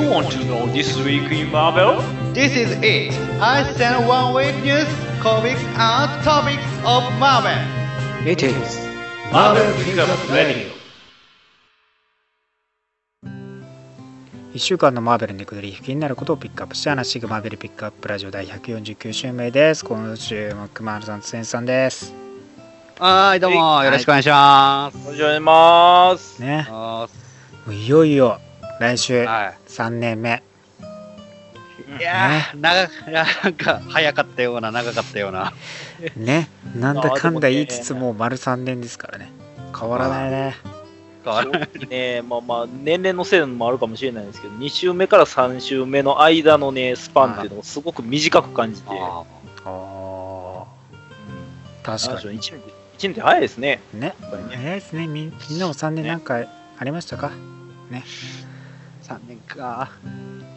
You want to know this week in Marvel? This is it. I send one week news, comics, and topics of Marvel. It is Marvel Pickup Radio. 1週間のマーベルにくだり気になることをピックアップして話していくマーベルピックアップラジオ第149週目です今週も熊原さんとセンさんですはーい、どうも、よろしくお願いします。お願いします。ねはもういよいよ来週い。は3年目。い。いやー、長く、いやなんか、早かったような、長かったような。ね。なんだかんだ言いつつもう丸3年ですからね。変わらないね。変わらないね、まあまあ、年齢のせいもあるかもしれないですけど、2週目から3週目の間のね、スパンっていうのをすごく短く感じて、ああー。うん。確かなんでしょう1年って、一年って早いですね。にねね。早いですね。みみんなも3年なんかありましたか？ー3年か。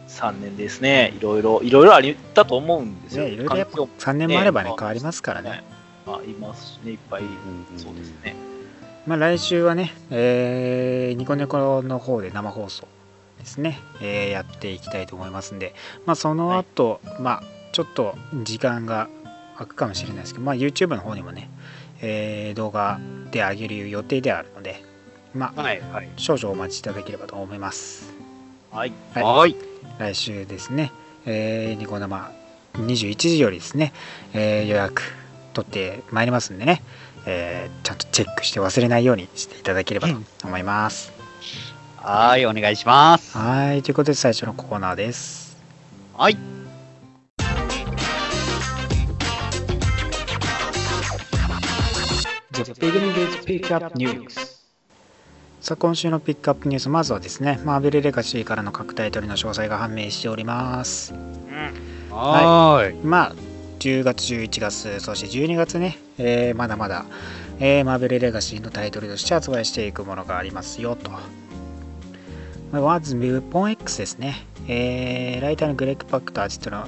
3年ですね。いろいろ、いろいろあったと思うんですよ。ねいろいろやっぱ環境3年もあればねね変わりますからねあいますしね、いっぱい。そうですね。まあ、来週はね、えーニコニコの方で生放送ですね、えーやっていきたいと思いますんで、まあ、その後、まあちょっと時間が空くかもしれないですけど、まあ、YouTube の方にもね、えー動画で上げる予定であるので、まあ、はい、はい。少々お待ちいただければと思います。はい。はいはい。来週ですね、えーニコ生21時よりですね、えー予約取ってまいりますんでね、えーちゃんとチェックして忘れないようにしていただければと思います。はーい、お願いします。はい、ということで最初のコーナーです。はい。The beginning is pick up news さあ今週のピックアップニュースまずはですねマーベルレガシーからの各タイトルの詳細が判明しております。はーい。まあ10月11月そして12月ね、えーまだまだ、えーマーベルレガシーのタイトルとして発売していくものがありますよと。まずウェポン X ですね、えーライターのグレッグ・パクターアーティストの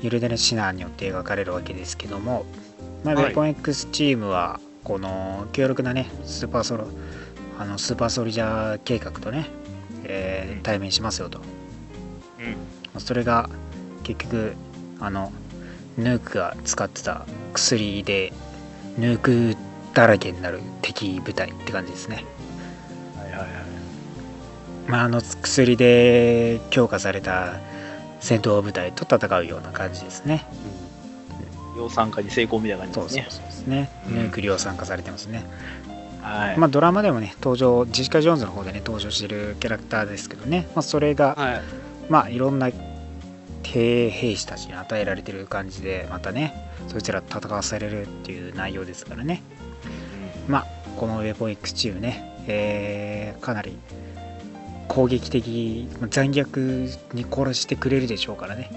ユルデネ・シナーによって描かれるわけですけども、まあ、ウはい。ェポン X チームはこの強力なねスーパーソロあのスーパーソルジャー計画とね、えー対面しますよと、うんまあそれが結局あのヌークが使ってた薬でヌークだらけになる敵部隊って感じですね。はいはいはい。まあ、あの薬で強化された戦闘部隊と戦うような感じですね。量産化に成功みたいな感じですね。そうそうそうですね。うんヌーク量産化されてますね。はい。まあドラマでもね登場ジェシカ・ジョーンズの方でね登場してるキャラクターですけどね、まあ、それがはい。まあいろんな兵兵士たちに与えられてる感じでまたねそいつらと戦わされるっていう内容ですからねまあこのウェポン X チームね、えーかなり攻撃的まあ残虐に殺してくれるでしょうからね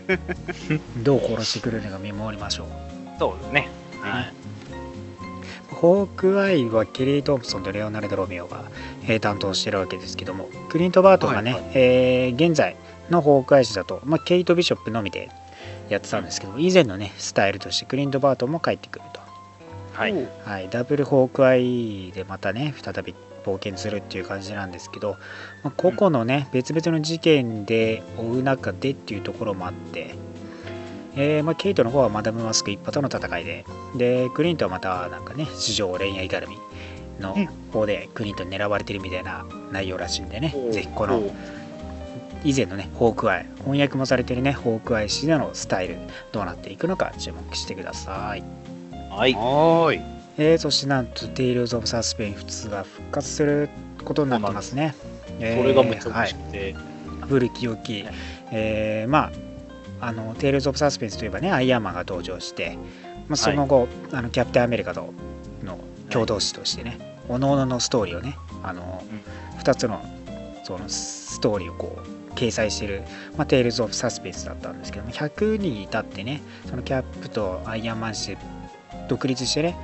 どう殺してくれるのか見守りましょうそうですね。はい。ホークアイはケリー・トンプソンとレオナルド・ロミオが、えー担当してるわけですけどもクリント・バートンがね、はいはい。えー現在のホークアイ誌だと、まあ、ケイト・ビショップのみでやってたんですけど以前のねスタイルとしてクリント・バートンも帰ってくると、はい。はい、ダブルホークアイでまたね再び冒険するっていう感じなんですけど、まあ、個々のね、別々の事件で追う中でっていうところもあって、えーまあ、ケイトの方はマダム・マスク一派との戦いででクリントはまたなんかね史上恋愛絡みの方でクリントに狙われてるみたいな内容らしいんでね、ぜひこの以前のねホークアイ翻訳もされてるねホークアイ誌でのスタイルどうなっていくのか注目してくださいはい。はーい。えーそしてなんと、テイルズ・オブ・サスペンスが復活することになってますね。えーそれがめっちゃはい嬉しくて。古き良き、えーまあ、あの、テイルズ・オブ・サスペンスといえばね、アイアンマンが登場して、まあ、その後、あのキャプテンアメリカとの共同誌としてね、おのおののストーリーをね、あの、2つのそのストーリーをこう掲載している、まあ、テイルズ・オブ・サスペンスだったんですけども100に至ってねそのキャップとアイアンマン誌で独立してね、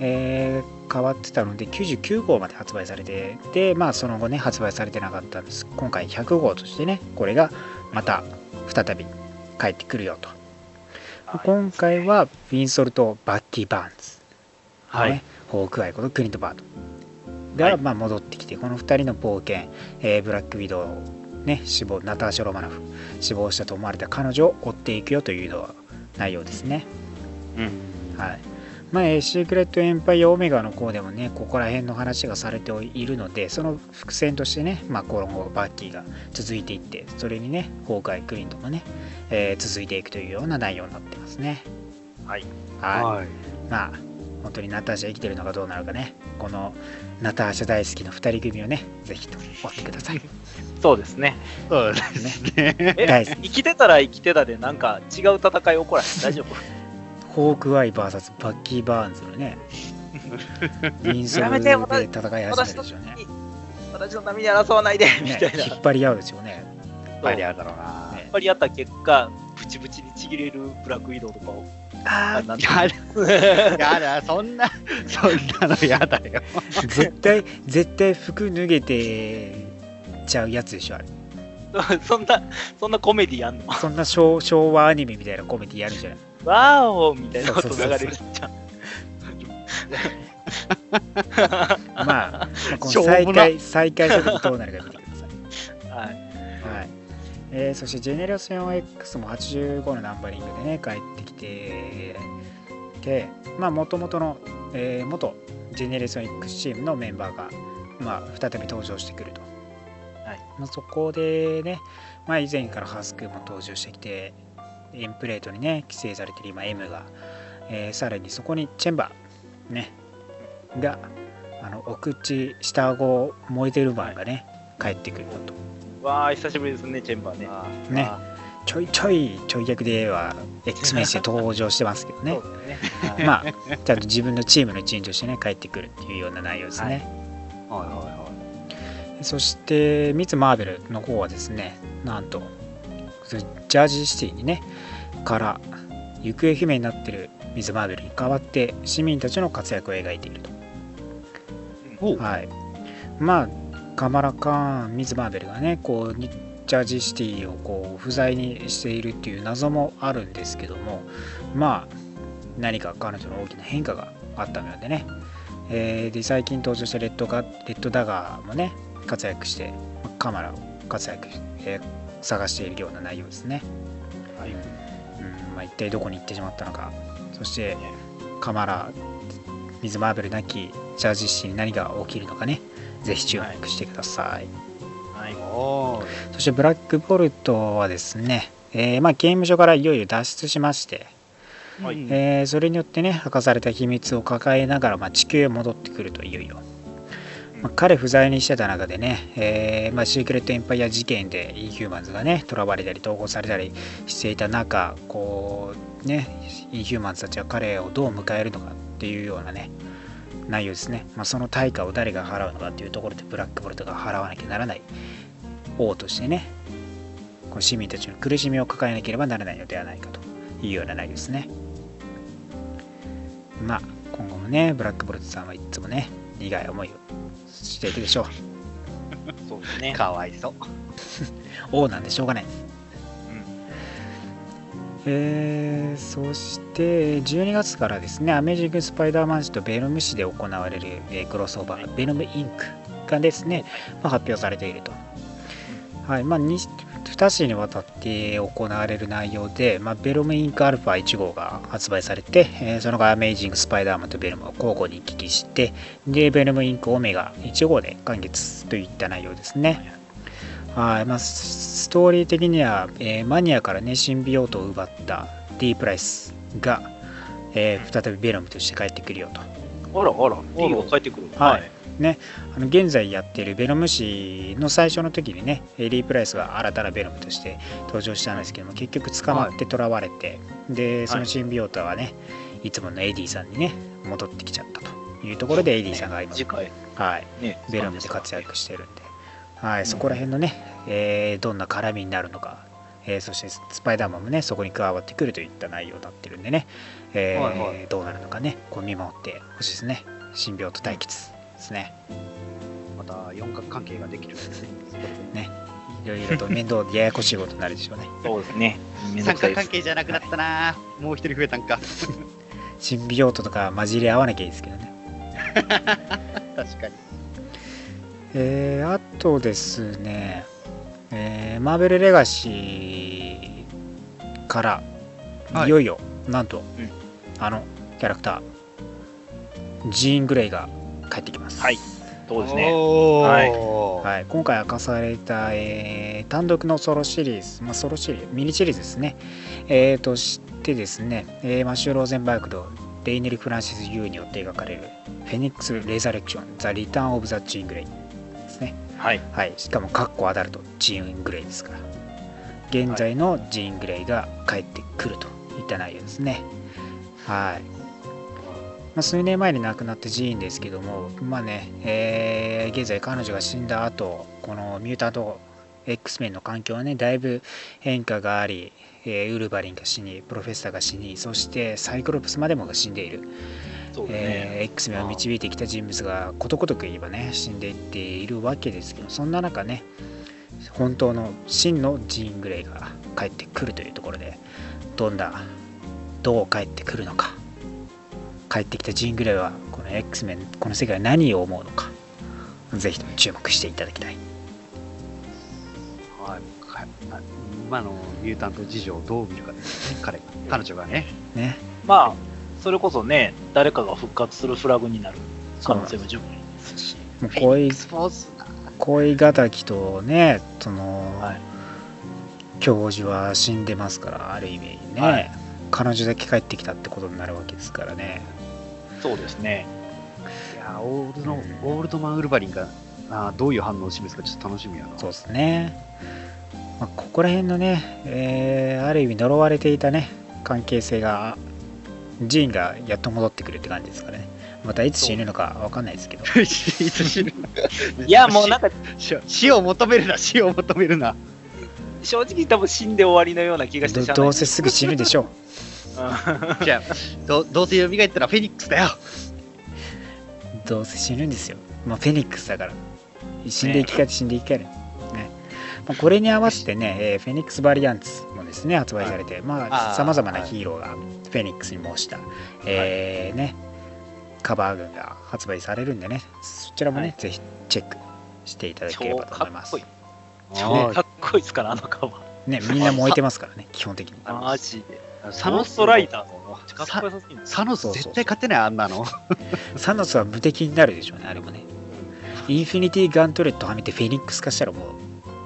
えー変わってたので99号まで発売されてでまあその後ね発売されてなかったんです。今回100号としてねこれがまた再び帰ってくるよと、はい。今回はウィンソルとバッキー・バーンズはい。ね、ホークアイことクリント・バート。が、はい。まあ、戻ってきてこの2人の冒険、えーブラック・ウィドウね死亡ナターシャ・ロマノフ。死亡したと思われた彼女を追っていくよというのは内容ですね。うん。はいまあ、えーシークレット・エンパイア・オメガの方でもね、ここら辺の話がされているので、その伏線としてね、まあ、今後、バッキーが続いていって、それにね、ホーカイ・クリントンもね、えー続いていくというような内容になってますね。はい。はい。はい。まあ、本当にナターシャ生きてるのかどうなのかね、このナターシャ大好きの2人組をね、ぜひと追ってください。そうですね。そうですね。生きてたら生きてたで、なんか違う戦い起こらへん。大丈夫？ホークアイ VS バッキー・バーンズのね、リンソやめルで戦い始めるでしょうね。私の波に争わないで、みねたいな。引っ張り合うですよね。いっぱいあるだろうな。ね引っ張り合った結果、プチプチにちぎれるブラックウィドウとかを。あなんやだ、やだ、そんな、そんなのやだよ。絶対絶対服脱げてちゃうやつでしょあれ そんな、そんなコメディやんの？そんな昭昭和アニメみたいなコメディやるじゃない？ワーオみたいなこと流れるじゃん。まあ、ま あこの再開再開した時どうなるか見てくださ。い はい。はい。えーそしてジェネレーション X も85のナンバリングでね帰ってきてでまあもともとの、えー元ジェネレーション X チームのメンバーが、まあ、再び登場してくると、はい。まあ、そこでね、まあ、以前からハスクも登場してきてエンプレートにね規制されてる今 M が、えーさらにそこにチェンバー。ね。があのお口下顎燃えてるマンがね帰ってくるのと。わー、久しぶりですね、チェンバーね。ね。あちょいちょいちょい役では X メンして登場してますけどーねね。はいまあちゃんと自分のチームの一員としてね帰ってくるっていうような内容ですね、はいはいはそしてミツ・マーベルの方はですねなんとジャージーシティにね。から行方不明になってるミツ・マーベルに代わって市民たちの活躍を描いていると。はい。まあカマラ・カーンミズ・マーベルがねこうニジャージーシティをこう不在にしているっていう謎もあるんですけどもまあ何か彼女の大きな変化があったのでね、えーで最近登場したレッドガレッドダガーもね活躍してまあカマラを活躍して、えー探しているような内容ですね、はい。うんまあ、一体どこに行ってしまったのか。そしてカマラミズ・マーベルなきジャージーシティに何が起きるのかね。ぜひ注目してください、はい。い。おーそしてブラックボルトはですね、えーまあ、刑務所からいよいよ脱出しまして、はい。うんえーそれによってね明かされた秘密を抱えながら、まあ、地球へ戻ってくるといよいよ、まあ彼不在にしてた中でね、えーまあ、シークレット・エンパイア事件でイーヒューマンズがね囚われたり統合されたりしていた中こうねイーヒューマンズたちは彼をどう迎えるのかっていうようなね内容ですね、まあ、その対価を誰が払うのかっていうところでブラックボルトが払わなきゃならない王としてねこの市民たちの苦しみを抱えなければならないのではないかというような内容ですね。まあ今後もねブラックボルトさんはいつもね苦い思いをしていくでしょう。そうですね。かわいそう。王なんでしょうがない。うん。えーそして12月からですね、アメージング・スパイダーマン誌とベノム誌で行われる、えークロスオーバー、ベノム・インクがですね、まあ、発表されていると。はい、まあ、2, 2誌にわたって行われる内容で、まあ、ベノム・インク・アルファ1号が発売されて、えーその後アメージング・スパイダーマンとベノムを交互に行き来して、で、ベノム・インク・オメガ1号で完結といった内容ですね。はいまあ、スストーリー的には、えーマニアからね、シンビオートを奪った D プライスが、えー再びベノムとして帰ってくるよと。あらあら、D が帰ってくる。はい。あの現在やっているベノム誌の最初の時にね、えーリー・プライスが新たなベノムとして登場したんですけども、結局捕まって囚われて、で、そのシンビオートはね、いつものエディさんにね、戻ってきちゃったというところで、エディさんが今、次回、はい、ね、ベノムで活躍してるんで、はい、そこら辺のね、えーどんな絡みになるのか、えーそしてスパイダーマンもね、そこに加わってくるといった内容になってるんでね、えーはいはい。どうなるのかね、こう見守ってほしいですね。神病と対決ですね。また四角関係ができるんですね。いろいろと面倒でややこしいことになるでしょうね。そうですね。三角関。係じゃなくなったな。もう一人増えたんか。シンビオートとか混じり合わなきゃいいですけどね。確かに。えーあとですね、えーマーベルレガシーから、はいい、よいよなんと、うんあのキャラクタージーン・グレイが帰ってきます、はい。そうですね。おはい。ーはい、今回明かされた、えー単独のソロシリーズ、まあ、ソロシリーズミニシリーズですね、えーとしてですね、えーマシュー・ローゼンバーグとレイネリ・フランシス・ユーによって描かれるフェニックス・レザレクション・ザ・リターン・オブ・ザ・ジーン・グレイ。ですね。はい。はい、しかもカッコアダルトジーン・グレイですから。現在のジーン・グレイが帰ってくるといった内容ですね。はい、まあ、数年前に亡くなったジーンですけどもまあね、えー現在彼女が死んだ後このミュータント X メンの環境はねだいぶ変化があり、えーウルヴァリンが死にプロフェッサーが死にそしてサイクロプスまでもが死んでいるそうですえーね。X メンを導いてきた人物がことごとく言えばね死んでいっているわけですけどそんな中ね本当の真のジーン・グレイが帰ってくるというところでどんなどう帰ってくるのか帰ってきたジーン・グレイはこの X メンこの世界は何を思うのかぜひとも注目していただきたい。はい。今のミュータント事情をどう見るかですね、彼が。彼女がね。ね。まあ、それこそね、誰かが復活するフラグになる可能性も十分。ですし。もう恋恋敵とねその、はい。教授は死んでますからある意味ね、はい。彼女だけ帰ってきたってことになるわけですからねそうですね。いやオールの、うん。オールドマン・ウルヴァリンがあーどういう反応を示すかちょっと楽しみやな。そうですね、まあ、ここら辺のね、えーある意味呪われていたね関係性がジーンがやっと戻ってくるって感じですかね。またいつ死ぬのかわかんないですけど。いつ死ぬいや、もうなんか、死死を求めるな、死を求めるな。正直多分死んで終わりのような気がしてどうせすぐ死ぬでしょう。うんじゃあ、どどうせ蘇ったらフェニックスだよ。どうせ死ぬんですよ。まあフェニックスだから。死んで生き返って死んで生き返る。ね。まあ、これに合わせてね、えーフェニックス・バリアンツもですね発売されて、まあさまざまなヒーローがフェニックスに模した、えーねカバー群が発売されるんでねそちらもね、はい。ぜひチェックしていただけれ超ばと思います。かっこいい。あ超かっこいいですから、あのカバー。ねみんな燃えてますからね基本的に。マジで。サノスゴーストライターのかっこよさすぎるサノス絶対勝てない、あんなの。サノスは無敵になるでしょうねあれもねインフィニティ・ガントレットはめてフェニックス化したらもう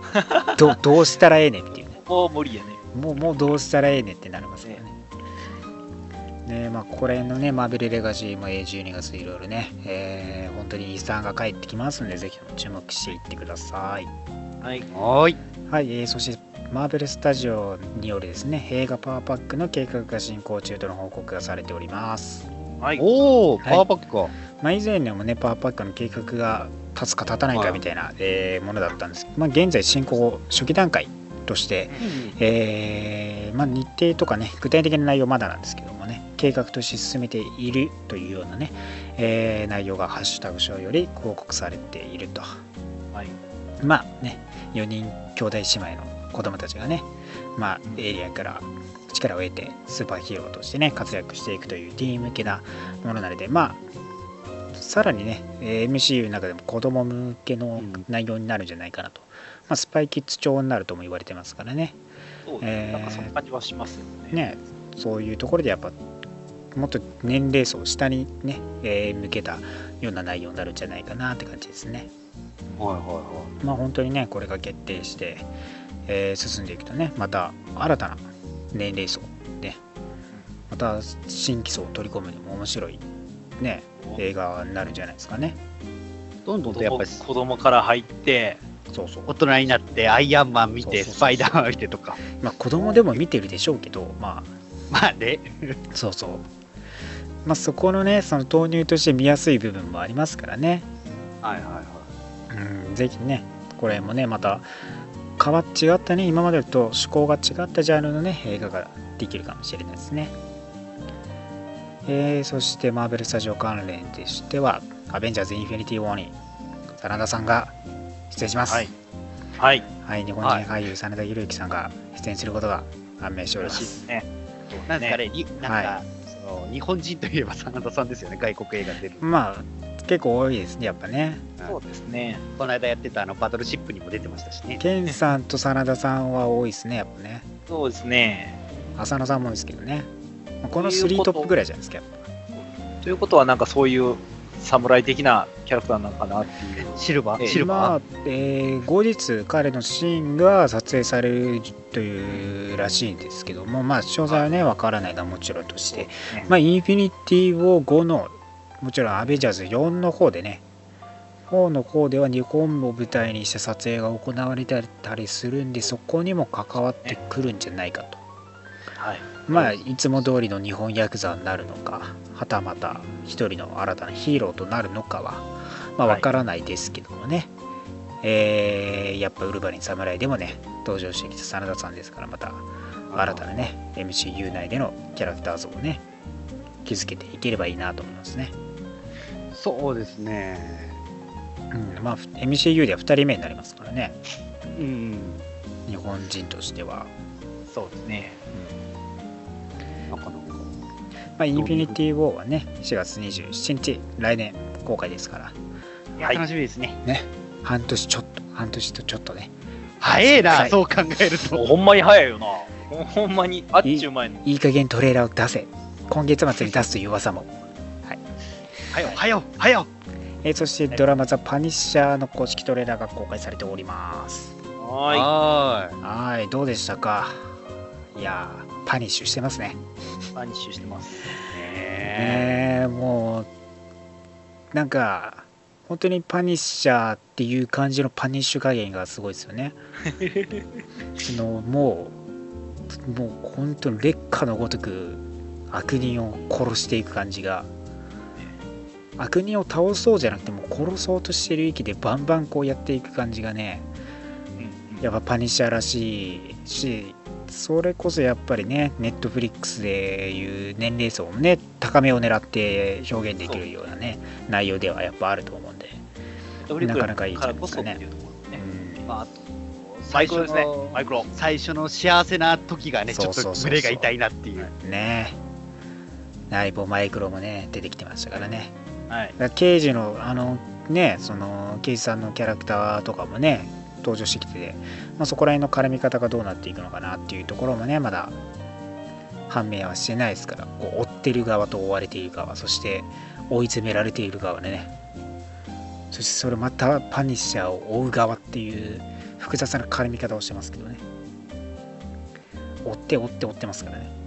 どどうしたらええねんっていうねもう無理やね。もうもうどうしたらええねんってなりますからね。ねまあ、これのね、マーベルレガシーもえー12月いろいろね、えー本当に遺産が帰ってきますので、ぜひ注目していってください。はい。はーい。はい、えーそして、マーベルスタジオによるですね、映画パワーパックの計画が進行中との報告がされております。はい。おお、はいパワーパックか。まあ、以前にもね、パワーパックの計画が立つか立たないかみたいな、えーものだったんですけど、まあ、現在進行初期段階として、えーまあ、日程とかね具体的な内容まだなんですけどもね計画として進めているというようなね、えー内容がハッシュタグ賞より報告されているとはい。まあね4人兄弟姉妹の子供たちがねまあエイリアンから力を得てスーパーヒーローとしてね活躍していくというティーン向けなものなのでまあさらにねえー MCU の中でも子供向けのうん内容になるんじゃないかなと、まあ、スパイキッズ調になるとも言われてますからねそうえーなんかそんな感じはしますよね。ねそういうところでやっぱもっと年齢層下にね、えー向けたような内容になるんじゃないかなって感じですね。はいはいはまあ本当にねこれが決定して、えー進んでいくとねまた新たな年齢層ねまた新規層を取り込むにも面白いね映画になるんじゃないですかね。い。どんどんとやっぱり子供から入って、そうそう。大人になってアイアンマン見て、スパイダーマン見てとか。まあ子供でも見てるでしょうけどまあ まあね。そうそう。まあそこのねその投入として見やすい部分もありますからね。はいはいはい。うん、ぜひね、これもね、また変わっ違ったね、今までと趣向が違ったジャンルのね、映画ができるかもしれないですね。えーそして、マーベルスタジオ関連としては、アベンジャーズ・インフィニティ・ウォーに、真田さんが出演します。はい。はい。はい、日本人俳優、真田広之さんが出演することが判明しておりらます。しいですね。なんですかね、になんか、はその日本人といえば真田さんですよね、外国映画出る。まあ、結構多いですねやっぱねそうですね。この間やってたあのバトルシップにも出てましたしね。ケンさんと真田さんは多いですねやっぱねそうですね。浅野さんもですけどねまあこの3トップぐらいじゃないですかやっぱということは、なんかそういう侍的なキャラクターなのかなっていう。シルバー、ええシルバまあー、えー後日彼のシーンが撮影されるというらしいんですけどもまあ詳細はねわからないのはもちろんとしてねまあインフィニティ・ウォー5のもちろんアベンジャーズ4の方でね4の方では日本を舞台にして撮影が行われたりするんでそこにも関わってくるんじゃないかと。はい。まあいつも通りの日本ヤクザになるのかはたまた一人の新たなヒーローとなるのかはまあはい。わからないですけどもね、えーやっぱウルヴァリン侍でもね登場してきた真田さんですからまた新たなね MCU 内でのキャラクター像をね築けていければいいなと思いますね、そうですね。うん、まあ MCU では2人目になりますからねうん。日本人としては、そうですね。なかなか。まあ、インフィニティ・ウォーはね4月27日来年公開ですからいやはい楽しみですね。半年ちょっと半年とちょっとね早えな、はいそう考えると。もうほんまに早いよな。ほほんまに、あっちゅう前の。いい加減トレーラーを出せ今月末に出すという噂も、はよ、はよ、はよ。えーそしてドラマ「ザ・パニッシャー」の公式トレーラーが公開されておりますはははいどうでしたか？いやーパニッシュしてますねい。パニッシュしてます。い。ねえー、もうなんか本当にパニッシャーっていう感じのパニッシュ加減がすごいですよね そのもうもう本当に劣化のごとく悪人を殺していく感じが悪人を倒そうじゃなくてもう殺そうとしてる域でバンバンこうやっていく感じがねうんやっぱパニッシャーらしいしそれこそやっぱりねネットフリックスでいう年齢層もね高めを狙って表現できるようなね内容ではやっぱあると思うんで、うん。なかなかいいんじゃないですかねこそっていうところですね。マイクロ。最初の幸せな時がね、ちょっそうそうそうそうと胸が痛いなっていう。ね内部マイクロもね出てきてましたからねはい。刑事のあのねその刑事さんのキャラクターとかもね登場してきてて、まあ、そこら辺の絡み方がどうなっていくのかなっていうところもねまだ判明はしてないですからこう追ってる側と追われている側そして追い詰められている側でねそしてそれまたパニッシャーを追う側っていう複雑な絡み方をしてますけどね追って追って追ってますからね。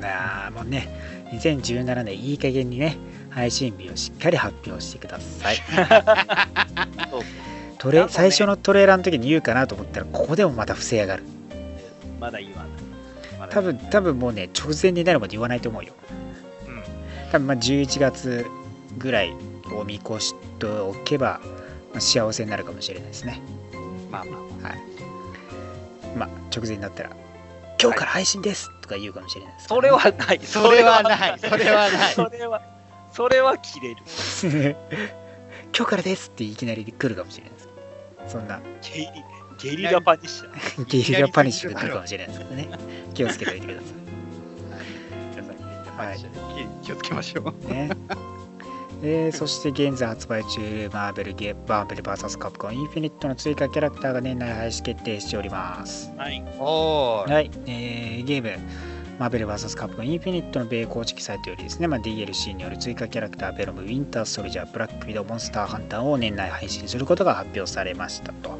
なあもうね2017年いい加減にね配信日をしっかり発表してください。トレね。最初のトレーラーの時に言うかなと思ったらここでもまた不正上がる。まだいい。わ。まだいい。多分多分もうね直前になるまで言わないと思うよ。うん。多分まあ11月ぐらいを見越しておけば、まあ幸せになるかもしれないですね。まあまあ。はい。まあ直前になったら今日から配信ですとか言うかもしれないですからそれはない。それはない。それはない。それは、それは切れる。今日からですっていきなり来るかもしれないですそんなゲリゲリラパニッシャー。ゲリラパニッシュが来るかもしれないですけどね気をつけておいてくださ皆さん、はい気をつけましょう。いねえーそして現在発売中マーベルゲマーベル VS カプコンインフィニットの追加キャラクターが年内廃止決定しておりますはい。お。はい、えーゲームマーベル VS カプコンインフィニットの米公式サイトよりですね、まあ、DLC による追加キャラクターベロム、ウィンターソルジャー、ブラックウィドウ、モンスターハンターを年内配信することが発表されましたと。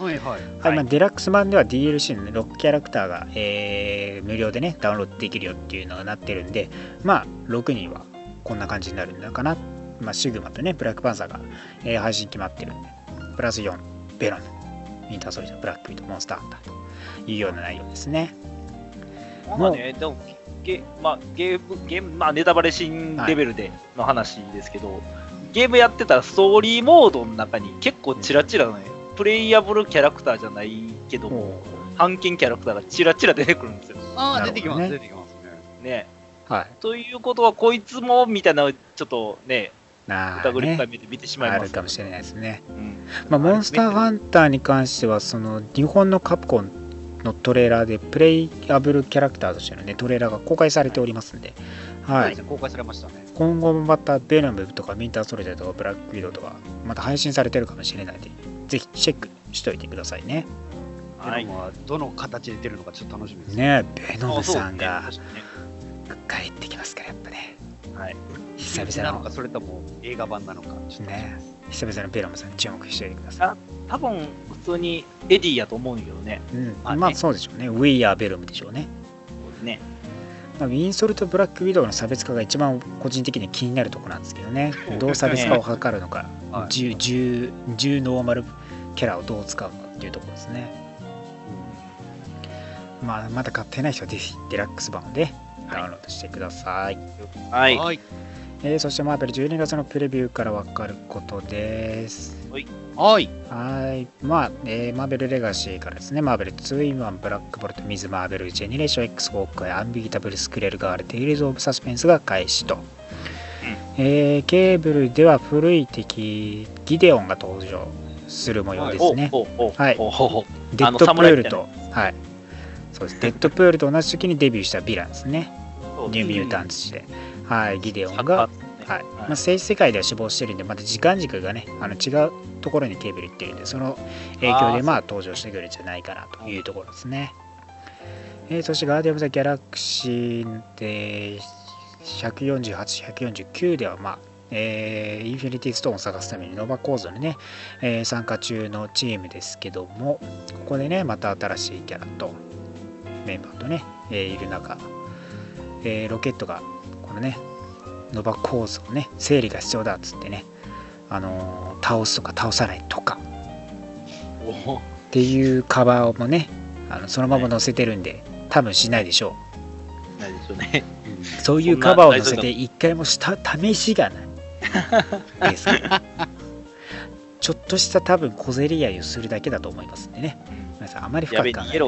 はいはい。はいまあ、デラックス版では DLC の6キャラクターが、えー無料でね、ダウンロードできるよっていうのがなってるんで、まあ、6人はこんな感じになるんだかな。まあ、シグマとね、ブラックパンサーが、えー配信決まってるんで、プラス4、ベロム、ウィンターソルジャー、ブラックウィドウ、モンスターハンターというような内容ですね。まあね、でも、ゲ,、まあ、ゲーム、ゲーム、まあ、ネタバレシーンレベルでの話ですけど、ゲームやってたらストーリーモードの中に結構チラチラね、プレイヤブルキャラクターじゃないけども、も半券キャラクターがチラチラ出てくるんですよ。ああ、ね出てきます、出てきますね。ね。う、はい。ということは、こいつも、みたいな、ちょっとね、疑りね深い目で見てしまいあまするかもしれないですね。うん。まあ、モンスターハンターに関しては、その日本のカプコンのトレーラーでプレイアブルキャラクターとしてのねトレーラーが公開されておりますんで、はい、公開されましたね。今後もまたベノムとかミンターソルジャーとかブラックウィドウとかまた配信されてるかもしれないのでぜひチェックしといてくださいね。はい。ベノムはどの形で出るのかちょっと楽しみです。ね。ベノムさんあが帰ってきますからやっぱね。はい。久々のなのか、それとも映画版なのか、ちょっと。ね。久々のベノムさん注目しておいてくださ多分、普通にエディやと思うんやけどね。い、うん、まあね。まあそうでしょうね。We are ベノムでしょうね。そうですね。まあ、ウィンソルとブラックウィドウの差別化が一番個人的に気になるところなんですけどね。どう差別化を図るのか、はい。10 10 10ノーマルキャラをどう使うのかっていうところですね、まあ、まだ買ってない人はぜひデラックス版でダウンロードしてください、はい。はい。えーそしてマーベル12月のプレビューから分かることですはい。はい。まあ、えーマーベルレガシーからですね、マーベル2インワン、ブラックボルト、ミズ・マーベル、ジェネレーション X、ホークアイ、アンビータブル、スクイレルガール、テイルズ・オブ・サスペンスが開始と。えーケーブルでは古い敵、ギデオンが登場する模様ですね。おおおはいデッドプールと、はい。そうです。デッドプールと同じ時にデビューしたヴィランですね。ニューミュータンツして。はい。ギデオンが、はいまあ、政治世界では死亡してるんで、また時間軸がね、あの違うところにケーブル行ってるんで、その影響でまあ登場してくるんじゃないかなというところですね。えーそして、ガーディアム・ザ・ギャラクシーで148、149では、まあ、えーインフィニティストーンを探すためにノバ構造にね、えー参加中のチームですけども、ここでね、また新しいキャラとメンバーとね、えーいる中、えーロケットがこのね、ノバ構造ね、整理が必要だっつってね、あのー倒すとか倒さないとかっていうカバーもね、あのそのまま載せてるんで、多分しないでしょないでしょうね。う。そういうカバーを載せて一回もした試しがないですから。ちょっとした多分小競り合いをするだけだと思いますんでね。皆さんあまり深く考えない。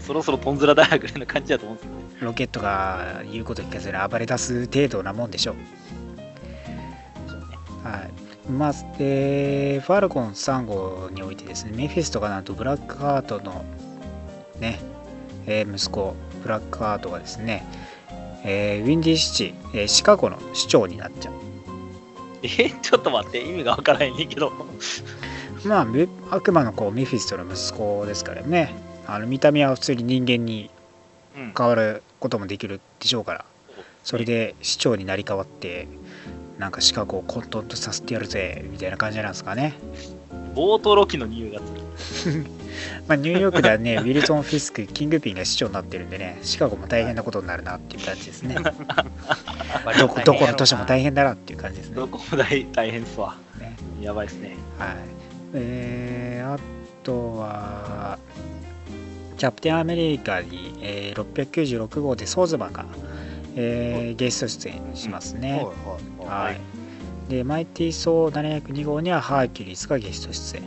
そろそろトンズラだぐらいの感じだと思うんですよね。ロケットが言うこと聞かずに暴れ出す程度なもんでしょう。はい。まあ、えーファルコン3号においてですね、メフィストがなんとブラックハートのね、えー息子、ブラックハートがですね、えーウィンディーシティ、えーシカゴの市長になっちゃう。え、ちょっと待って、意味がわからへんねんけど。まあ、メ悪魔の子、メフィストの息子ですからね、あの見た目は普通に人間にうん。変わることもできるでしょうから、それで市長になり変わって、なんかシカゴを混沌とさせてやるぜみたいな感じなんですかね。冒頭ロキの匂いがする。まあ、ニューヨークではね、ウィルソン・フィスク、キングピンが市長になってるんでね、シカゴも大変なことになるなっていう感じですね。どこどこの都市も大変だなっていう感じですね。どこも大大変ですわ。ねやばいですね。はい。えー、あとは、キャプテンアメリカに、えー696号でソーズマンが、えーゲスト出演しますね。はいはい。で、マイティー・ソー702号にはハーキュリスがゲスト出演。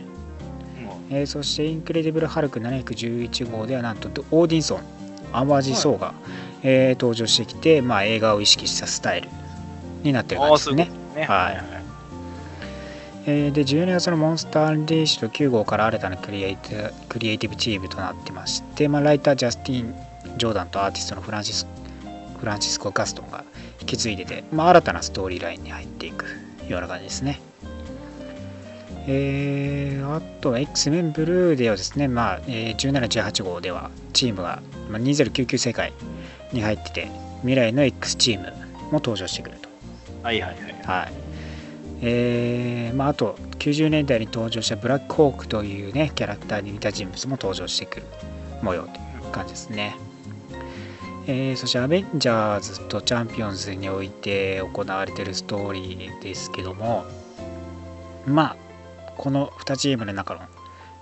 えーそして、インクレディブル・ハルク711号では、なんと、オーディンソン、アンワージー・ソーが、えー登場してきて、まあ、映画を意識したスタイルになってる感じですね。ね。はいえーで12月のモンスター・アンリーシュド9号から新たなクリエイティクリエイティブチームとなってまして、まあ、ライタージャスティン・ジョーダンとアーティストのフランシスフランシスコ・ガストンが引き継いでて、まあ、新たなストーリーラインに入っていくような感じですね。えーあと X メンブルーではですね、まあえー17、18号ではチームが、まあ、2099世界に入ってて未来の X チームも登場してくると。はいはいはい。はいえーまあ、あと90年代に登場したブラックホークというねキャラクターに似た人物も登場してくる模様という感じですね、えーそしてアベンジャーズとチャンピオンズにおいて行われているストーリーですけどもまあこの2チームの中の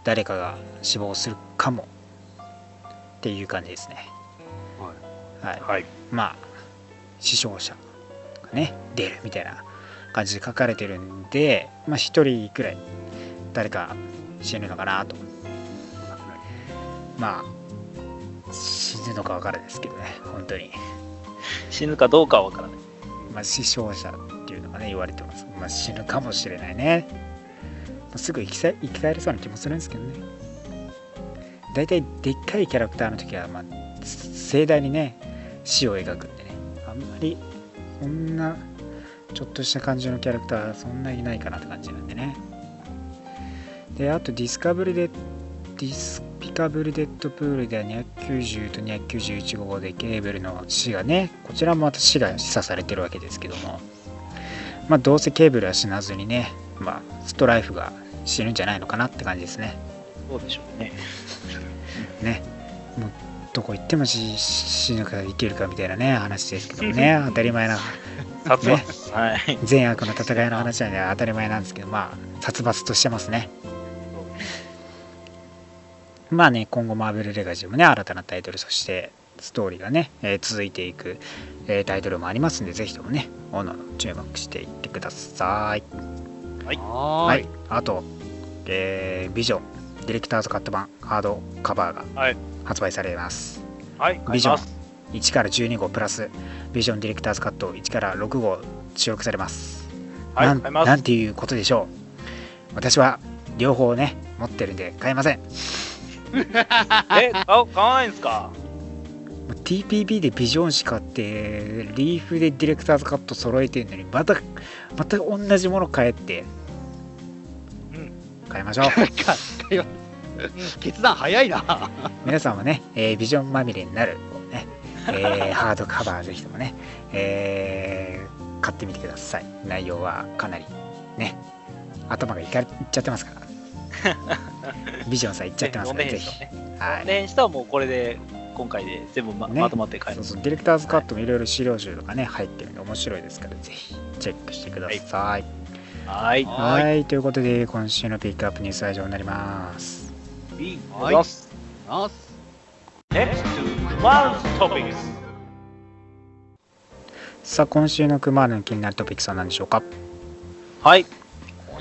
誰かが死亡するかもっていう感じですね。はい、はい。まあ死傷者がね出るみたいな感じで書かれてるんでまあ一人くらい誰か死ぬのかなと。まあ死ぬのか分からないですけどね本当に、死ぬかどうかはわからない。まあ、死傷者っていうのがね言われてます、まあ、死ぬかもしれないね、まあすぐ生きさ生き返れそうな気もするんですけどね。大体でっかいキャラクターの時は、まあ、盛大にね死を描くんでね。あんまりこんなちょっとした感じのキャラクターそんなにいないかなって感じなんでね。であとディスカブルでディスピカブルデッドプールでは290と291号でケーブルの死がねこちらもまた死が示唆されてるわけですけども。まあどうせケーブルは死なずにねまあストライフが死ぬんじゃないのかなって感じですね。そうでしょうね。ね。もうどこ行っても死死ぬか生きるかみたいなね話ですけどもね。当たり前な殺ね。伐。はい。善悪の戦いの話はね当たり前なんですけどまあ殺伐としてますね。まあね今後マーベルレガジーもね新たなタイトルそしてストーリーがね、えー続いていく、えータイトルもありますんでぜひともねおのおの注目していってください。ははい。あと、えービジョン。ディレクターズカット版ハードカバーがはい。発売されます、はい。ビジョン。買います。1から12号プラスビジョンディレクターズカット1から6号収録されます。なんはい買います。なんていうことでしょう。私は両方ね持ってるんで買えません。え、買う買わないんですか？TPB でビジョンしかってリーフでディレクターズカット揃えてるのにまたまた同じもの買えって。う。ん。買いましょう い。決断早いな。皆さんもね、えービジョンまみれになる、ねえーハードカバーぜひともね、えー買ってみてください。内容はかなりね頭がいかいっちゃってますから。ビジョンさんいっちゃってますからぜひ。ね飲めへん人ね。はい。飲めへん人はもうこれで今回で全部ま,、ね。まとまって買います。そうそう。ディレクターズカットもいろいろ資料集とかね入ってるんで面白いですからぜひチェックしてください。はい。はい。ということで今週のピックアップニュースは以上になります。い。いはいさあ今週のクマの気になるトピックスは何でしょうか？はい。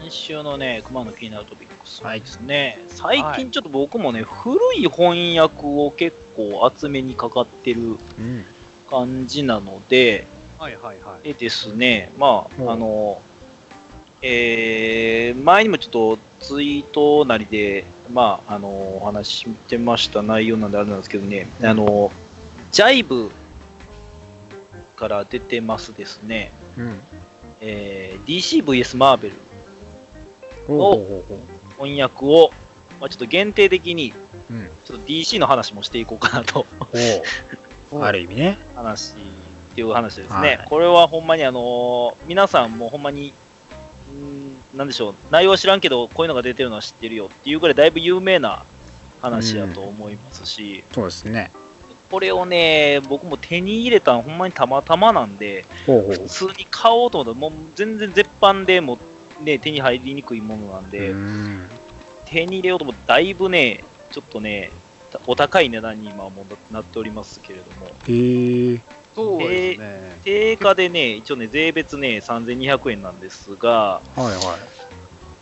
今週のね、熊の気になるトピックスはですね、最近ちょっと僕もね、古い翻訳を結構集めにかかってるうん。感じなので、はいはいはい。でですね、まうんあ、あの、えー、前にもちょっとツイートなりで、まあ、あの、お話ししてました内容なんであれなんですけどね、あの、ジャイブから出てますですね、うん。えー、DCVS マーベルほうほうほうほ翻訳を、まあ、ちょっと限定的に、ううん。ちょっと DC の話もしていこうかなと。ある意味ね。話っていう話ですね、はい。これはほんまにあのー皆さんもほんまに、ん。ーなんでしょう、内容は知らんけど、こういうのが出てるのは知ってるよっていうぐらいだいぶ有名な話だと思いますし、そうですね。これをね、僕も手に入れたのほんまにたまたまなんで、ほうほう。普通に買おうと思ったら、もう全然絶版でもう、ね、手に入りにくいものなんで、うん。手に入れようと思って、だいぶね、ちょっとね、お高い値段に今はもうなっておりますけれども、へえそうですね。定価でね、一応ね、税別ね、3200円なんですが、はいはい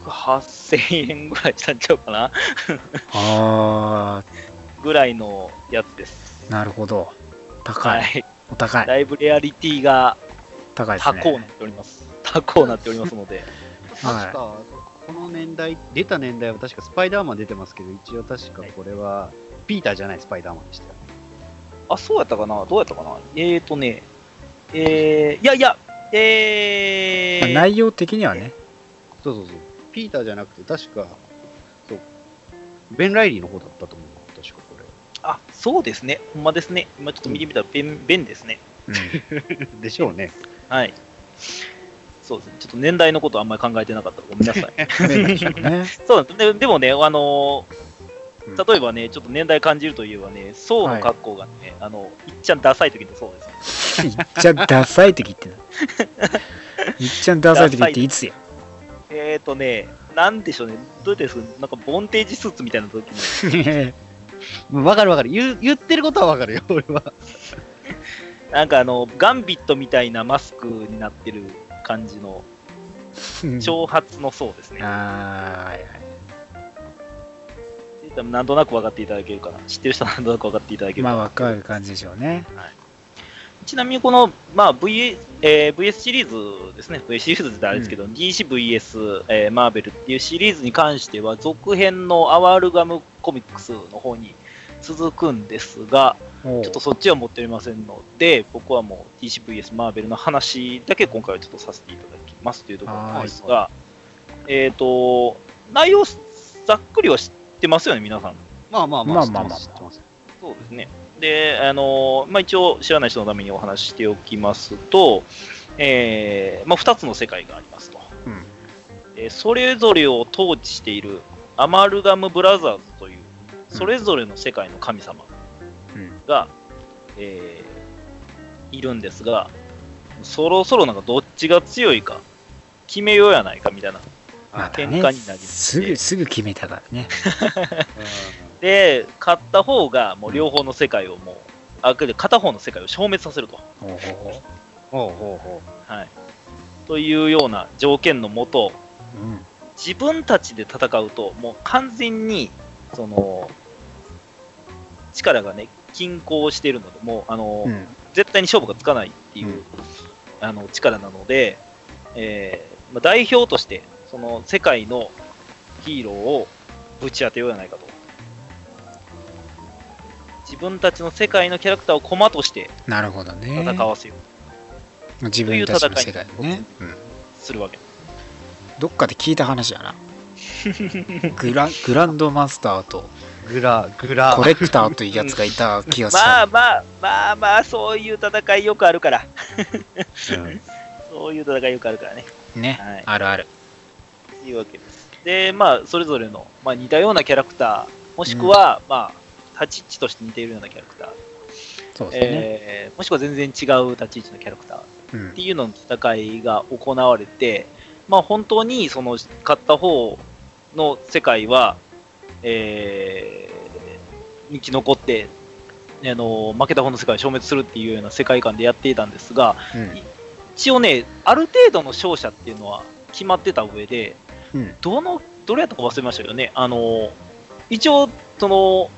8000円ぐらいしたんちゃうかなあぐらいのやつです。ーなるほど高、はいい。お高いだいぶレアリティが高いですね高になっております。高になっておりますので。はい確か、この年代、出た年代は確かスパイダーマン出てますけど、一応確かこれは、ピーターじゃないスパイダーマンでしたよ。あ、そうやったかな？どうやったかな？えーとね、えー、いやいや、えー、まあ内容的にはねそうそうそう。ピーターじゃなくて、確か、そう、ベン・ライリーの方だったと思う。確かこれ。あ、そうですね。ほんまですね。今ちょっと見てみたら、ベン、ベンですね。うんでしょうね。はい。そうですね。ちょっと年代のことあんまり考えてなかったらごめんなさい。便利でしょうね そうででもね、あのうん例えばね、ちょっと年代感じるといえばね、ソウの格好がね、あの、いっちゃんダサい時のそうです。いっちゃんダサい時ってな。いっちゃんダサい時っていつや？えーとね、なんでしょうね、どうやってですかなんかボンテージスーツみたいな時に、わかるわかる。言う言ってることはわかるよ、俺は。なんかあの、ガンビットみたいなマスクになってる感じの、長髪のそうですね。あーはいはい多分なんとなく分かっていただけるかな。知ってる人はなんとなく分かっていただけるかな。まあわかる感じでしょうね。ちなみにこの、まあ VS えー VS シリーズですね、VS シリーズってあれですけど、DCVS、えーマーベルっていうシリーズに関しては、続編のアワールガムコミックスの方に続くんですが、ちょっとそっちは持っておりませんので、僕はもう TCVS マーベルの話だけ今回はちょっとさせていただきますというところなんですが、えっ、と、内容ざっくりは知ってますよね、皆さん。まあまあまあ、まあまあまあ知ってます知ってそうですね。で、あのまあ、一応知らない人のためにお話ししておきますと、えーまあ、2つの世界がありますと。うんえーそれぞれを統治しているアマルガムブラザーズという、それぞれの世界の神様うんが、えーいるんですが、そろそろなんかどっちが強いか決めようやないかみたいな。また喧嘩ねになりすぐすぐ決めたからね。で、勝った方がもう両方の世界をもう、あけど片方の世界を消滅させると。おうほうほうほはい。というような条件のもと、うん。自分たちで戦うと、もう完全に、その、力がね、均衡しているので、もう、あの、うん。絶対に勝負がつかないっていう、うん。あの力なので、えーまあ、代表として、その世界のヒーローをぶち当てようじゃないかと。自分たちの世界のキャラクターを駒としてなるほどね戦わせよう自分たちの世界をね、するわけ。どっかで聞いた話やな グラグランドマスターとう。グラ、グラ。コレクターというやつがいた気がする、まあまあまあまあ、そういう戦いよくあるから。うん そういう戦いよくあるからね。ね、はいあるあるというわけです。で、まあ、それぞれの、まあ、似たようなキャラクター、もしくは、まあ、立ち位置として似ているようなキャラクター、そうですね、えーもしくは全然違う立ち位置のキャラクター。っうん。ていうのの戦いが行われて、まあ、本当にその勝った方の世界は、えー生き残って、あの負けた方の世界を消滅するっていうような世界観でやっていたんですが、うん。一応ね、ある程度の勝者っていうのは決まってた上で、うんどの、どれやったか忘れましたけどね、あの、一応、その、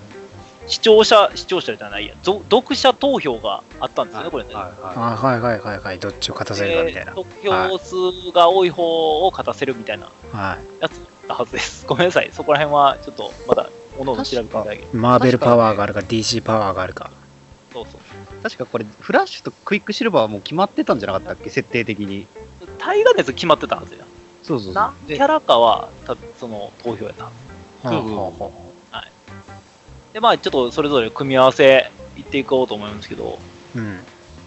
視聴者、視聴者じゃないや、ぞ読者投票があったんですよね、これね。はいはあはいはいはいはいどっちを勝たせるかみたいな、で得票数が多い方を勝たせるみたいなはいやつだったはずです。ごめんなさい、そこら辺はちょっとまだ、おのおの調べていただける。マーベルパワーがあるか DC パワーがあるかそうそう。い。確かこれ、フラッシュとクイックシルバーはもう決まってたんじゃなかったっけ？設定的に。タイガー熱決まってたはずや。そうそうそう何。キでャラかは、たその投票やったはず。そうそうほうほで、まあ、ちょっとそれぞれ組み合わせいっていこうと思いますけど、ううん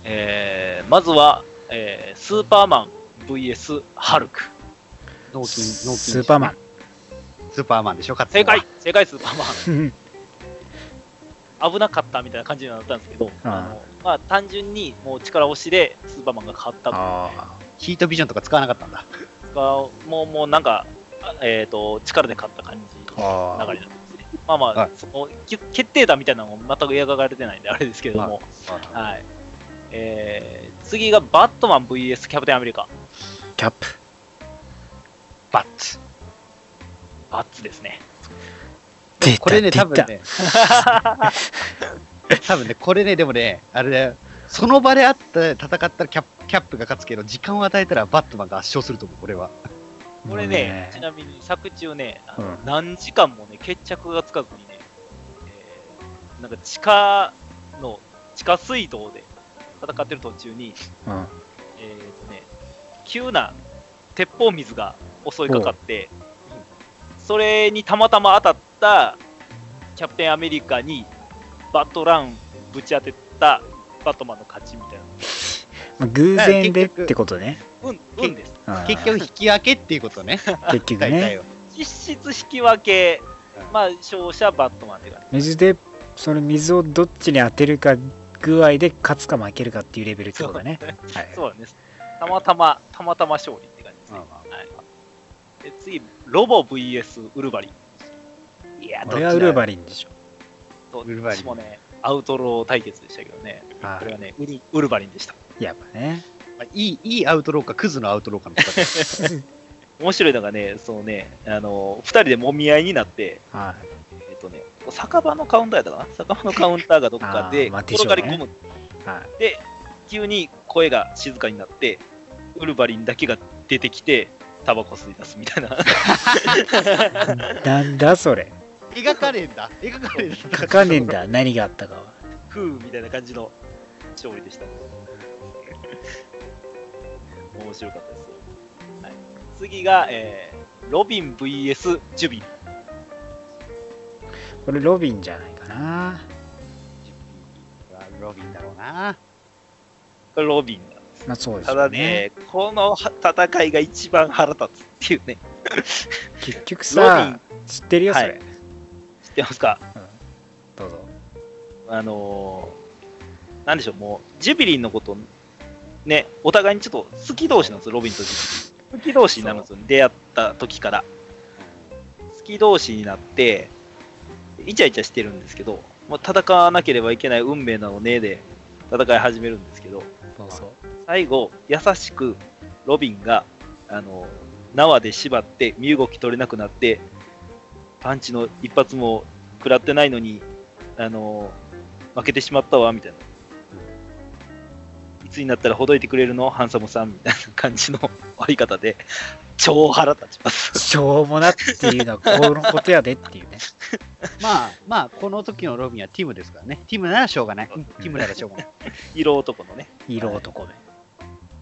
えーまずは、えースーパーマン VS ハルク。脳筋、脳筋。スーパーマンスーパーマンでしょ勝つ正解正解スーパーマン。う ん危なかったみたいな感じになったんですけど、あのまあ、単純にもう力押しでスーパーマンが勝ったというあヒートビジョンとか使わなかったんだ。かもう、もうなんか、あえっ、と、力で勝った感じの流れなんですね。まあまあ、はいそのき決定打みたいなのも全く描かれてないんで、あれですけども、はい。えー、次がバットマン VS キャプテンアメリカ。キャップバッツ。バッツですね。これね、多分ね、多分ね、これね、でもね、あれだよ。その場であった戦ったらキャップキャップが勝つけど、時間を与えたらバットマンが圧勝すると思う、これは。これね、ちなみに作中ね、あのうん。何時間もね、決着がつかずにね、えーなんか地下の、地下水道で戦ってる途中に、うん。えーとね、急な鉄砲水が襲いかかって、それにたまたま当たったキャプテンアメリカにバットランぶち当てたバットマンの勝ちみたいな。まあ偶然でってことね。うん、うんです。結局、引き分けっていうことね。結局ね。大体は。実質引き分け、まあ、勝者バットマンっていうか、水でその水をどっちに当てるか具合で勝つか負けるかっていうレベルってことだね。はい。そうです。たまたま、たまたま勝利って感じですね。はい、で次、ロボ VS ウルバリン。いや、どっちだ俺はウルバリンでしょ。どっウルバリン。ちもね、アウトロー対決でしたけどね、はい。これはね、ウルウルバリンでした。やっぱね。まあいい、いいアウトローか、クズのアウトローかの 面白いのがね、そのね、あの、二人でもみ合いになって、はえっ、とね、酒場のカウンターやったかな？酒場のカウンターがどっかで 転がり込む。いはい。で、急に声が静かになって、ウルバリンだけが出てきて、タバコ吸い出すみたいな。なんだそれ描かれんだ。描かれんだ。書かねえんだ、何があったかは。ふうみたいな感じの勝利でした。面白かったです。はい、次が、えー、ロビン VS ジュビン。これロビンじゃないかな。ロビンだろうな。これロビンなんです。まあそうですただよね。ね、この戦いが一番腹立つっていうね。結局ロビさン、知ってるよ、それ。はいてますか？どうぞ。あのー、なんでしょう、もう、ジュビリンのこと、ね、お互いにちょっと好き同士なんですよ、ロビンとジュビリン。好き同士になるんですよ、出会った時から。好き同士になって、イチャイチャしてるんですけど、もう戦わなければいけない運命なのねで戦い始めるんですけど。最後、優しくロビンが、あの、縄で縛って身動き取れなくなって、パンチの一発も食らってないのに、あの、負けてしまったわ、みたいな。いつになったらほどいてくれるの？ハンサムさんみたいな感じの 終わり方で、超腹立ちます。しょうもなっていうのは このことやでっていうね。まあ、まあ、この時のロビンはティムですからね。ティムならしょうがない。うんティムならしょうがない。色男のね、色男め。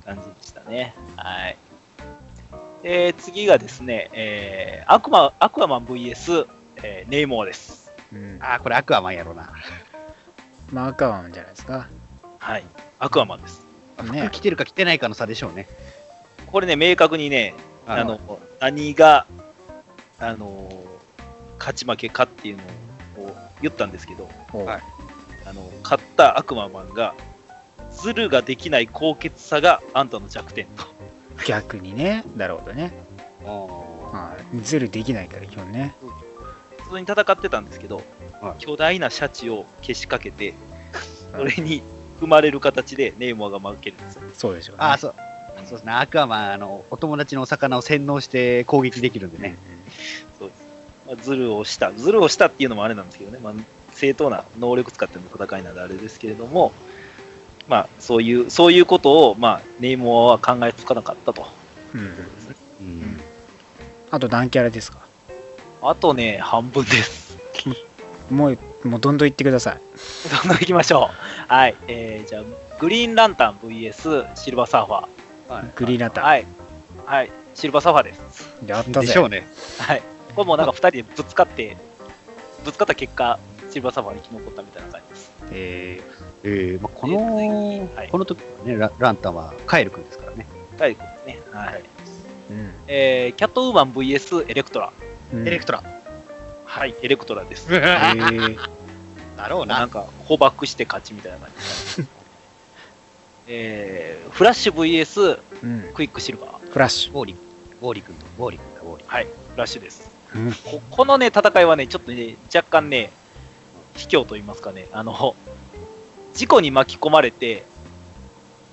感じでしたね。はい。えー、次がですね、えー、アクマアクアマン VS、えーネイモアです。うん。ああ、これアクアマンやろうな。まあ赤ワンじゃないですか。はい。アクアマンです。ね服着てるか着てないかの差でしょうね。これね、明確にね、あのの、何が、あの、勝ち負けかっていうのを言ったんですけど、はいあの、勝った悪魔マンが、ズルができない高潔さがあんたの弱点と。逆にね。なるほどね。はい。ズルできないから、基本ね。普通に戦ってたんですけど、はい巨大なシャチをけしかけて、それに踏まれる形でネイモアが負けるんですよ。そうでしょうね。ああ、そう。そうですね。アクアマン、あの、お友達のお魚を洗脳して攻撃できるんでね。そうです。まあ、ズルをした。ズルをしたっていうのもあれなんですけどね、まあ、正当な能力使っての戦いなんであれですけれども、まあ、そういう、そういうことを、まあ、ネイモアは考えつかなかったと。うん。うん。うん。あと何キャラですか？あとね、半分です。もう、もうどんどん言ってください。どんどん行きましょう。はい。えー、じゃあ、グリーンランタン VS シルバーサーファー。グリーンランタン。はい。はい。シルバーサーファーです。やったぜ。でしょうね。はい。これもうなんか2人でぶつかって、ぶつかった結果、シルバーサーファーが生き残ったみたいな感じです。ええーまあ、この、はいこの時はねラ、ランタンはカエル君ですからね。大君ですね。はい。ーうんえー、キャットウーマン VS エレクトラ。うん。エレクトラ。はい、エレクトラです。えー だろうな。なんか、捕獲して勝ちみたいな感じ。えー、フラッシュ VS うん。クイックシルバー。フラッシュ。ウォーリー、ウォーリー君と、ウォーリー君だ、ウォーリー。はい、フラッシュです。うん。ここのね、戦いはね、ちょっとね、若干ね、卑怯と言いますかね、あの、事故に巻き込まれて、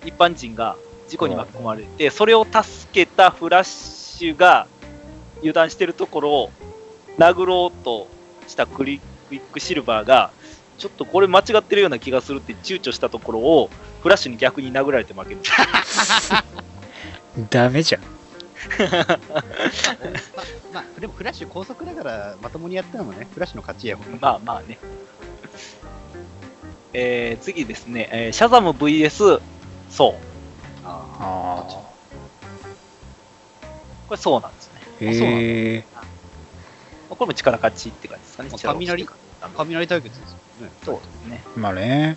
一般人が事故に巻き込まれて、それを助けたフラッシュが油断してるところを殴ろうとしたクリックシルバーが、ちょっとこれ間違ってるような気がするって躊躇したところを、フラッシュに逆に殴られて負ける ダメじゃん。まあ、でもフラッシュ高速だから、まともにやったのもね、フラッシュの勝ちやもん。まあまあね。えー、次ですね、えーシャザム VS そう。あああ。これそうなんですね。へえ。これも力勝ちって感じですかね。雷雷対決ですよね。そうですね。まあね。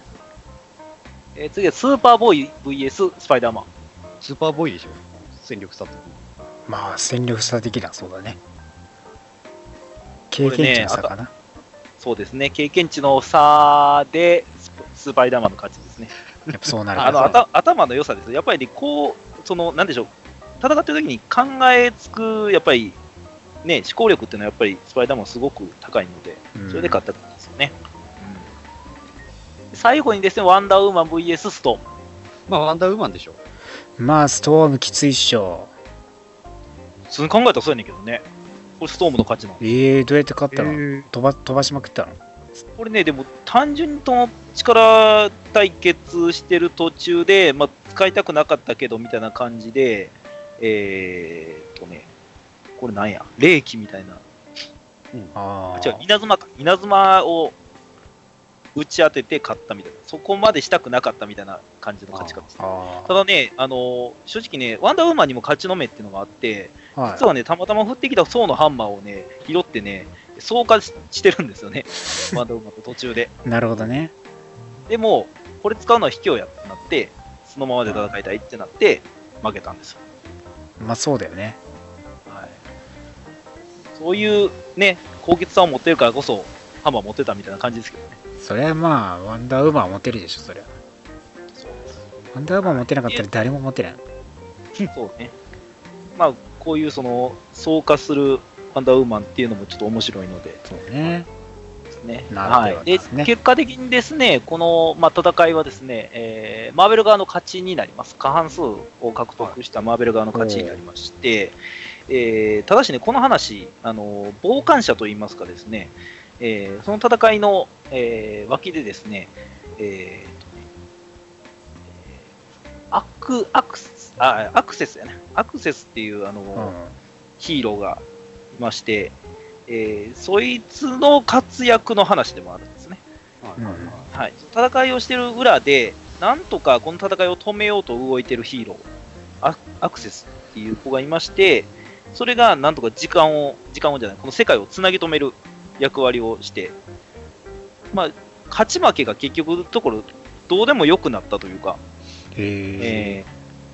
えー次はスーパーボーイ VS スパイダーマン。スーパーボーイでしょ。戦力差と。まあ戦力差的な、そうだね。経験値の差かな。そうですね。経験値の差でススパイダーマンの勝ちですね。やっぱそうなるあのか頭頭の良さです。やっぱりね、こう、その、なんでしょう。戦ってる時に考えつく、やっぱり、ね、思考力っていうのはやっぱりスパイダーマンすごく高いので、うんそれで勝った感じですよね。うん最後にですね、ワンダーウーマン VS ストーム。まあ、ワンダーウーマンでしょ。まあストームきついっしょ。普通に考えたらそうやねんけどね。これストームの勝ちなの。ええどうやって勝ったの、え飛ば飛ばしまくったの？これね、でも単純にとの力対決してる途中で、まあ、使いたくなかったけどみたいな感じで、えーっとね、これなんや、霊気みたいなあ違う、稲妻か。稲妻を打ち当てて勝ったみたいな。そこまでしたくなかったみたいな感じの勝ち方です。あただね、あのー正直ね、ワンダーウーマンにも勝ちの目っていうのがあって、あはい実はね、たまたま降ってきた層のハンマーをね、拾ってね、装火ししてるんですよね。ワンダーウーマンと途中で。なるほどねでも、これ使うのは卑怯やってなって、そのままで戦いたいってなって、負けたんですよ。まあそうだよねはい。そういうね、高潔さを持ってるからこそ、ハンマー持ってたみたいな感じですけどね。それはまあワンダーウーマンは持てるでしょそりゃそうです。ワンダーウーマン持てなかったら誰も持てないそうね。まあ、こういうその、装火するワンダーウーマンっていうのもちょっと面白いので、そうねですね。なるほどはい。で結果的にですね、この、まあ、戦いはですね、えーマーベル側の勝ちになります。過半数を獲得したマーベル側の勝ちになりまして、えーただしね、この話、あの、傍観者といいますかですね、えーその戦いの、えー脇でですね、えーアク、アクス、あ、アクセスやね。アクセスっていう、あの、うんヒーローがいまして、えーそいつの活躍の話でもあるんですね。はいはいはいはい、戦いをしてる裏で、なんとかこの戦いを止めようと動いてるヒーロー、アアクセスっていう子がいまして、それがなんとか時間を、時間をじゃない、この世界をつなぎ止める役割をして、まあ、勝ち負けが結局のところ、どうでもよくなったというか、へえ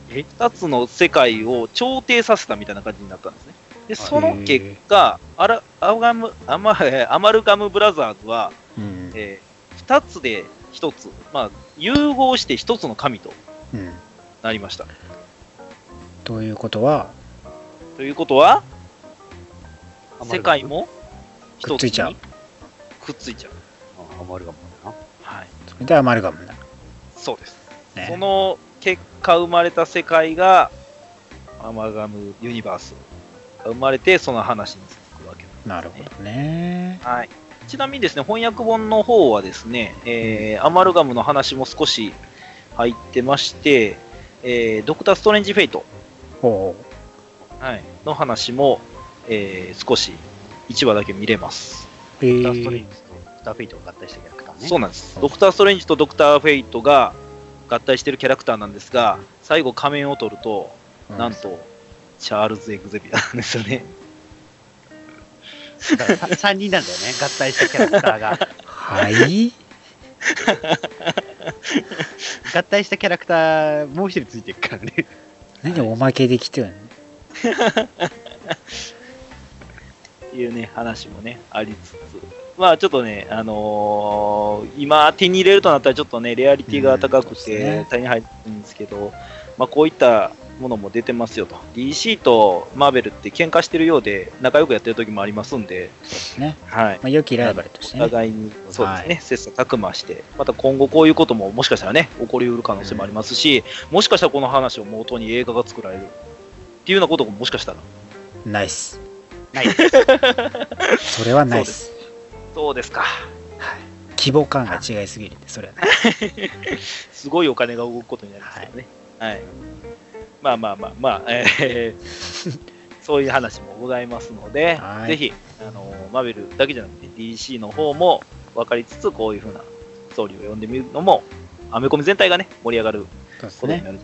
えー、2つの世界を調停させたみたいな感じになったんですね。で、その結果、アラアガムアマえーアマルガムブラザーズは、うん。え2つで1つ、まあ、融合して1つの神とうん。なりました。ということはということは、世界も1つくっついちゃう。にくっついちゃう。あアマルガムだな。はい、それでアマルガムだ。そうです。ね。その結果生まれた世界が、アマルガムユニバースが生まれて、その話に続くわけです。なるほどねはい、ちなみにですね、翻訳本の方はですね、えーアマルガムの話も少し入ってまして、えードクター・ストレンジ・フェイト、ほはい、の話も、えー少し1話だけ見れます。ドクター・ストレンえジとドクター・フェイトが合体したキャラクターね。そうなんです。ドクター・ストレンジとドクター・フェイトが合体してるキャラクターなんですが、最後仮面を取ると、なんと、チャールズ・エグゼビアなんですよね。だからさ3人なんだよね、合体したキャラクターが。はい合体したキャラクター、もう一人ついてるからね。何おまけできてるの？っていうね、話もね、ありつつ、まあちょっとね、あのー今手に入れるとなったらちょっとね、レアリティが高くて手に入るんですけど、まあこういったものも出てますよと。DC とマーベルって喧嘩してるようで、仲良くやってる時もありますんで、ね。はい。まあ良きライバルとしておね互いに、そうですね、は切磋琢磨して、また今後こういうことももしかしたらね、起こりうる可能性もありますし、もしかしたらこの話を元に映画が作られるっていうようなことももしかしたら、ナイス。ない。それはナイス。そうです。か。はい。規模感が違いすぎるんでそれはね。すごいお金が動くことになりますけどね。はい。まあまあまあまあ、えー そういう話もございますので、はいぜひ、あのマーベルだけじゃなくて DC の方も分かりつつ、こういうふうなストーリーを読んでみるのも、アメコミ全体がね、盛り上がることになる。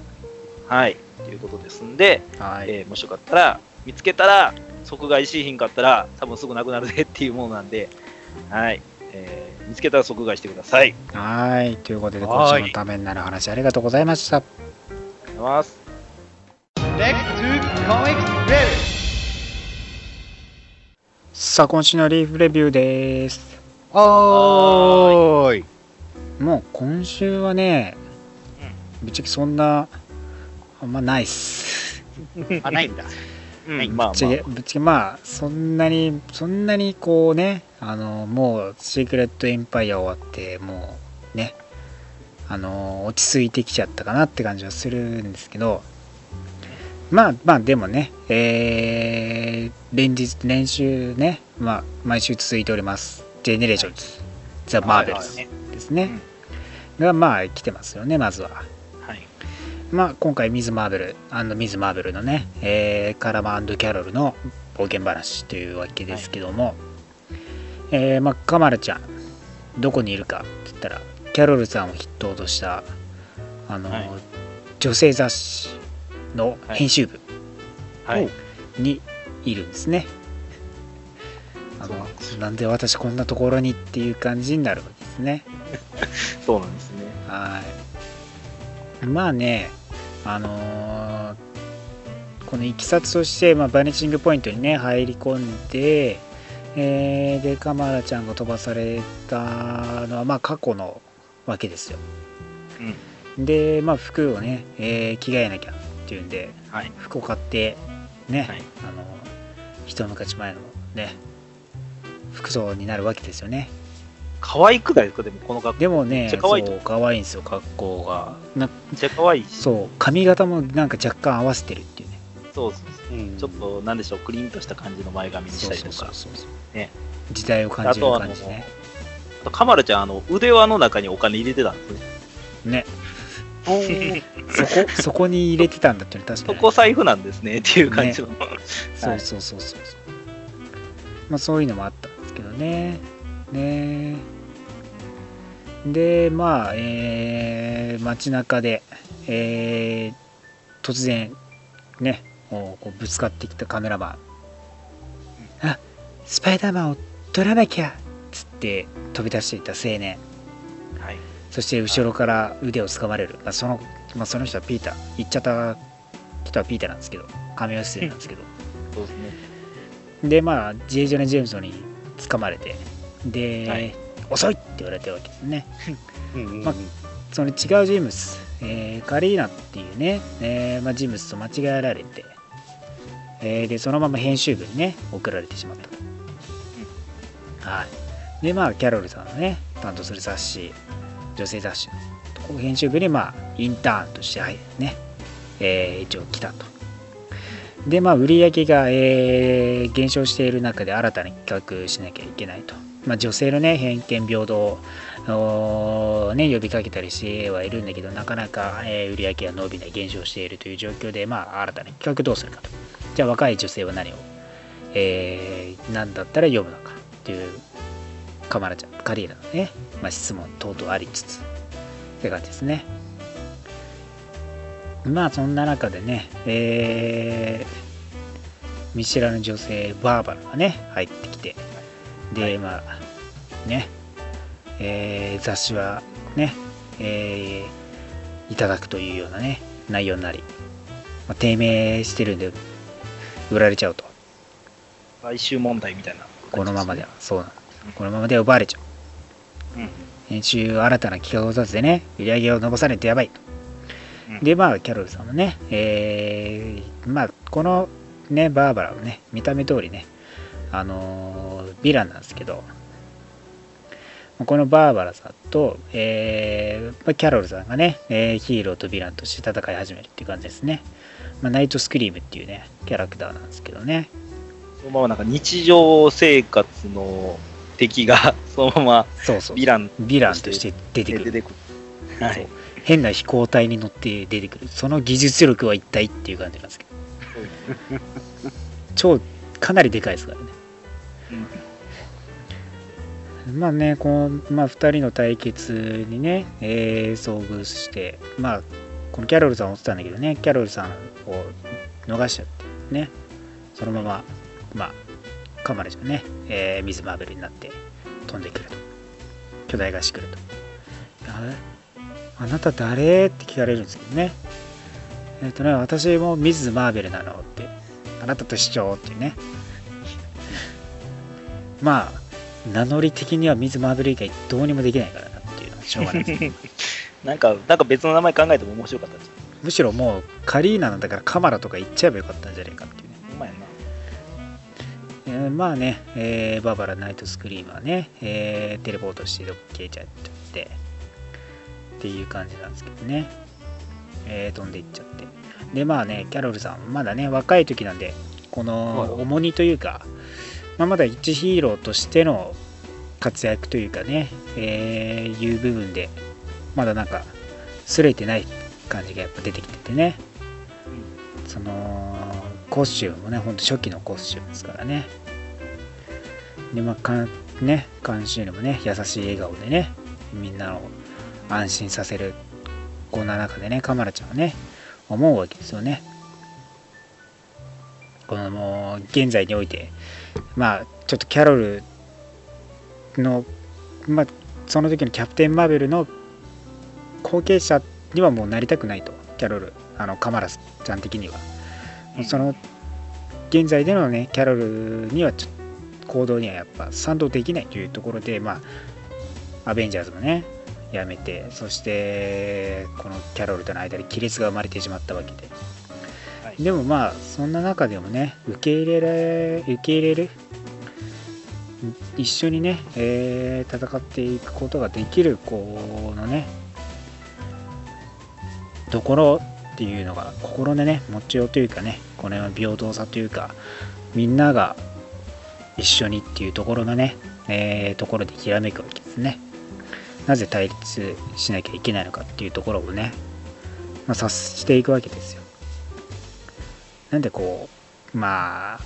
はい。ということですんで、はいえーもしよかったら、見つけたら、即買いしひんかったら、多分すぐなくなるぜ っていうものなんで、はい。えー見つけたら即買いしてください。はいということではい今週もためになる話ありがとうございましたありがとうございます。さあ今週のリーフレビューです。おーい。もう今週はねぶっちゃけそんなあんまないっす。あ、ないんだ。うんぶっちゃけぶっちゃけまあそんなにそんなにこうねあのもうシークレットエンパイア終わってもうねあの落ち着いてきちゃったかなって感じはするんですけどまあまあでもねえー連日練習ねまあ毎週続いております。ジェネレーションズザ・マーベルズねですね、がまあ来てますよねまずは。はい。まあ、今回ミズ・マーベルミズ・マーベルのね、えーカラキャロルの冒険話というわけですけども、えーまあ、カマラちゃんどこにいるかって言ったらキャロルさんを筆頭としたあの、はい。女性雑誌の編集部はい。にいるんですね、あのなんで私こんなところにっていう感じになるわけですね。そうなんですね。はい。まあねあのーこのいきさつとして、まあ、バニチングポイントにね入り込んで、えーでカマラちゃんが飛ばされたのはまあ過去のわけですよ。でまあ服をね、えー着替えなきゃっていうんではい。服を買ってね、はいあの一昔前のね服装になるわけですよね可愛くないですか？でもこの格好。でもね可愛いとそう可愛いんですよ格好がなめっちゃ可愛いし。そう髪型もなんか若干合わせてるっていうねそうそうそう。うんちょっと、なんでしょう、クリーンとした感じの前髪にしたりとか。そうそうそう時代を感じる感じねあと、カマラちゃん、あの、腕輪の中にお金入れてたんですね。ねそこ そこに入れてたんだっていうのは確かに。そこ財布なんですねっていう感じの。そうそうそうそうそう。まあそういうのもあったんですけどね。ね。でまあえー、街中でえー、突然ねこうこうぶつかってきたカメラマン。あスパイダーマンを撮らなきゃっつって飛び出していた青年。はい。そして後ろから腕を掴まれる、まあ、そのまあ、その人はピーター。言っちゃった人はピーターなんですけど。亀尾出演なんですけど。そうですね。でまあ J. ジョナ・ジェームズに掴まれて。で、はい。遅いって言われてるわけですね。うんうんうん。まその違う人物、えーカリーナっていうね、えーまあ、人物と間違えられて、えーでそのまま編集部にね送られてしまったと、はい。でまあキャロルさんのね担当する雑誌女性雑誌の編集部にまあインターンとして入ね、えー一応来たとでまあ売り上げが、えー減少している中で新たに企画しなきゃいけないと、まあ、女性のね偏見平等をね、呼びかけたりしてはいるんだけど、なかなか、えー売り上げが伸びない、減少しているという状況で、まあ、新たな企画どうするかと。じゃあ、若い女性は何を、えー何だったら読むのかという、カマラちゃん、カリーナのね、まあ、質問等々ありつつ、って感じですね。まあ、そんな中でね、えー見知らぬ女性、バーバラがね、入ってきて、で、まあ、ね、えー雑誌はね、えーいただくというようなね、内容になり、まあ、低迷してるんで、売られちゃうと。買収問題みたいな、このままでは、そうなの。このままでは奪われちゃう。うん。編集新たな企画を立ててね、売り上げを伸ばさないとやばいと。うんで、まあ、キャロルさんもね、えーまあ、このね、バーバラはね、見た目通りね、あのーヴィランなんですけど、このバーバラさんと、えーまあキャロルさんがね、えーヒーローとヴィランとして戦い始めるっていう感じですね。まあ、ナイトスクリームっていうね、キャラクターなんですけどね。そのままなんか日常生活の敵が そのままそうそう。ヴィランヴィランとして出てくる。はい。変な飛行体に乗って出てくる。その技術力は一体っていう感じなんですけど。超、かなりでかいですからね。まあね、この、まあ、2人の対決にね、えー遭遇して、まあ、このキャロルさんを追ってたんだけどね、キャロルさんを逃しちゃって、ね、そのまま、まあ、カマレちゃんね、えー水マーベルになって飛んでくると。巨大化してくると。あなた誰？って聞かれるんですけどね。えっ、とね、私もミズ・マーベルなのって、あなたと主張っていうね。まあ、名乗り的にはミズ・マーベル以外どうにもできないからなっていうのはしょうがないです。なんか、なんか別の名前考えても面白かったです。むしろもうカリーナなんだからカマラとか言っちゃえばよかったんじゃないかっていう。えーまあね、えーバーバラ・ナイト・スクリームはね、えーテレポートしてどっか消えちゃってっていう感じなんですけどね、えー飛んでいっちゃって。でまあねキャロルさんまだね若い時なんでこの重荷というか、まあ、まだ一ヒーローとしての活躍というかね、えーいう部分でまだなんかすれてない感じがやっぱ出てきててね、そのコスチュームもねほんと初期のコスチュームですからねでまあかね監修にもね優しい笑顔でねみんなを安心させるこんな中でねカマラちゃんはね思うわけですよね。このもう現在においてまあちょっとキャロルのまあその時のキャプテン・マーベルの後継者にはもうなりたくないとキャロルあのカマラちゃん的には、その現在でのねキャロルにはちょっと行動にはやっぱ賛同できないというところでまあアベンジャーズもねやめてそしてこのキャロルとの間で亀裂が生まれてしまったわけで、はい。でもまあそんな中でもね受け入れられ受け入れる一緒にね、えー戦っていくことができるこのねところっていうのが心のね持ちようというかねこの辺は平等さというかみんなが一緒にっていうところのね、えーところでひらめくわけですね。なぜ対立しなきゃいけないのかっていうところをね、まあ、察していくわけですよ。なんでこうまあ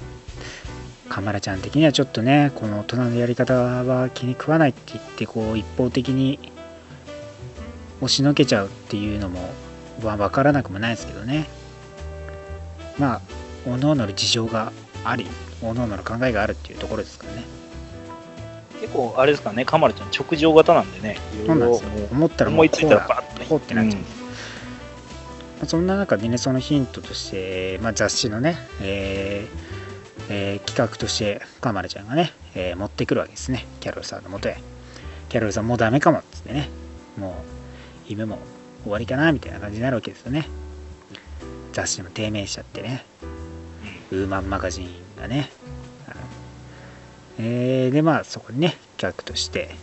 カマラちゃん的にはちょっとねこの大人のやり方は気に食わないって言ってこう一方的に押しのけちゃうっていうのもは分からなくもないですけどね。まあ各々の事情があり各々の考えがあるっていうところですからね。結構、あれですかね、カマルちゃん直情型なんでね、そうなんですよ。思ったらも思いついたらうこうだバッとね。こうってなっちゃううんまあそんな中でねそのヒントとして、まあ、雑誌のね、えーえー企画としてカマラちゃんがね、えー持ってくるわけですね。キャロルさんのもとへ。キャロルさんもうダメかもっつってね。もう夢も終わりかなみたいな感じになるわけですよね。雑誌も低迷しちゃってね。ウーマンマガジンがねえーでまあそこにね企画として。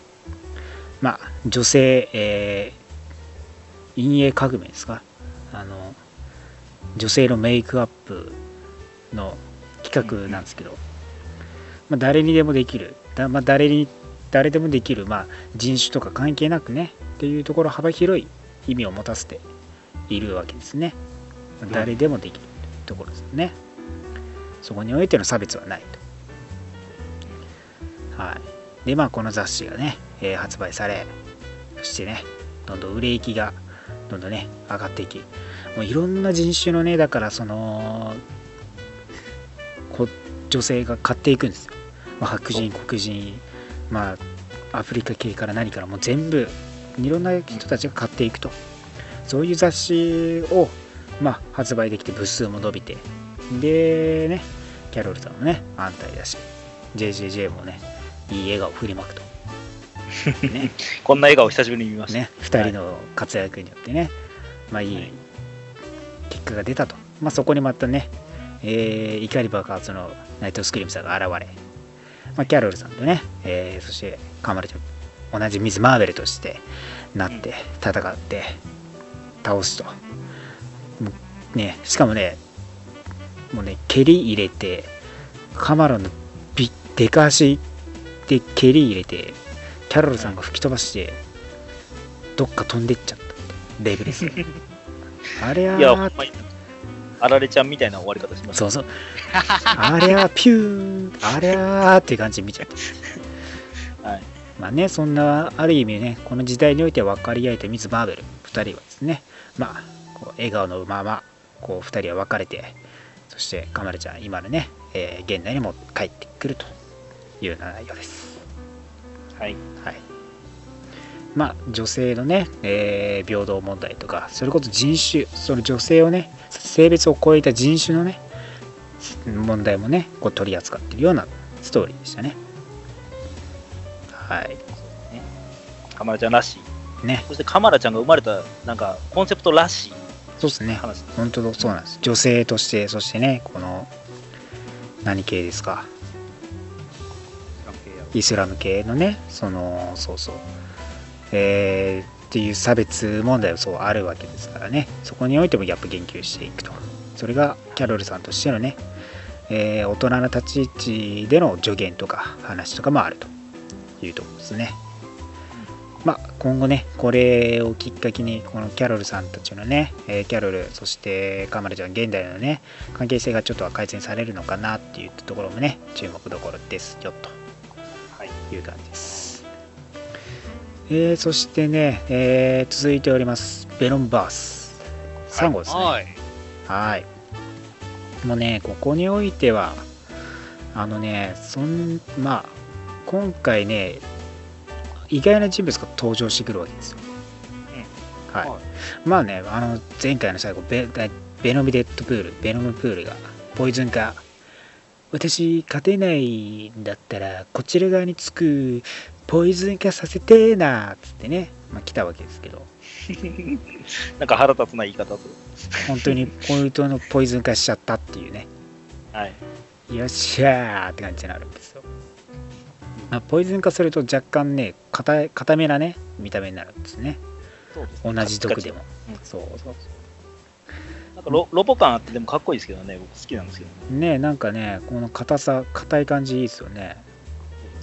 まあ女性、えー陰影革命ですか？あの女性のメイクアップの企画なんですけど、まあ、誰にでもできる。だ、まあ、誰に誰でもできる、まあ、人種とか関係なくねっていうところ幅広い意味を持たせているわけですね。まあ誰でもできるところですねそこにおいての差別はないと。はい。でまあこの雑誌がね、えー発売されそしてねどんどん売れ行きがどんどんね上がっていきもういろんな人種のねだからそのこ女性が買っていくんですよ、まあ、白人黒人まあアフリカ系から何からもう全部いろんな人たちが買っていくと。そういう雑誌を、まあ、発売できて部数も伸びてでねキャロルさんもね安泰だし JJJ もねいい笑顔振りまくと。ね。こんな笑顔久しぶりに見ました。ね、2人の活躍によってね、まあいはい。い結果が出たと、まあ、そこにまたね、えー怒り爆発のナイトスクリームさんが現れ、まあ、キャロルさんとね、えーそしてカマルちゃん同じミズ・マーベルとしてなって戦って倒すと、ね、しかもねもうね蹴り入れてカマロのビデカ足で蹴り入れてキャロルさんが吹き飛ばしてどっか飛んでっちゃったレベルですね あれはあられちゃんみたいな終わり方しました。そうそうあれはピューあれはっていう感じで見ちゃった はい。まあねそんなある意味ねこの時代において分かり合えたミズ・マーベル2人はですねまあこう笑顔のままこう2人は別れてそしてカマルちゃん今のね、えー現代にも帰ってくるというような内容です。はい。はい。まあ女性のね、えー平等問題とかそれこそ人種その女性をね性別を超えた人種のね問題もねこう取り扱っているようなストーリーでしたね。はい。カマラちゃんらしい。ね。そしてカマラちゃんが生まれた、なんか、コンセプトらしいそうですね。話。本当そうなんです。女性としてそしてねこの何系ですか？イスラム系のねそのそうそう。えーっていう差別問題はそうあるわけですからね。そこにおいてもやっぱ言及していくと。それがキャロルさんとしてのね、えー大人の立ち位置での助言とか話とかもあるというところですねまあ今後ねこれをきっかけにこのキャロルさんたちのね、えーキャロルそしてカマラちゃん現代のね関係性がちょっとは改善されるのかなっていうところもね注目どころですよとはい。いう感じです。えー、そしてね、えー続いております、ベノムバース。3号ですね。はい。はい。もうね、ここにおいては、あのね、そん、まあ、今回ね、意外な人物が登場してくるわけですよ。はい。はいまあね、あの、前回の最後、ベベノムデッドプール、ベノムプールが、ポイズン化。私、勝てないんだったら、こちら側につく、ポイズン化させてーなーっつってね、まあ来たわけですけど、なんか腹立つな言い方と。本当にポイントのポイズン化しちゃったっていうね。はい。よっしゃーって感じになるんですよ。まあ、ポイズン化すると若干ね、硬めなね、見た目になるんですね。そうです同じ毒でも。うんそうそうなんかロロボ感あってでもかっこいいですけどね、僕好きなんですけど、ねなんかね、この硬さ、硬い感じいいですよね。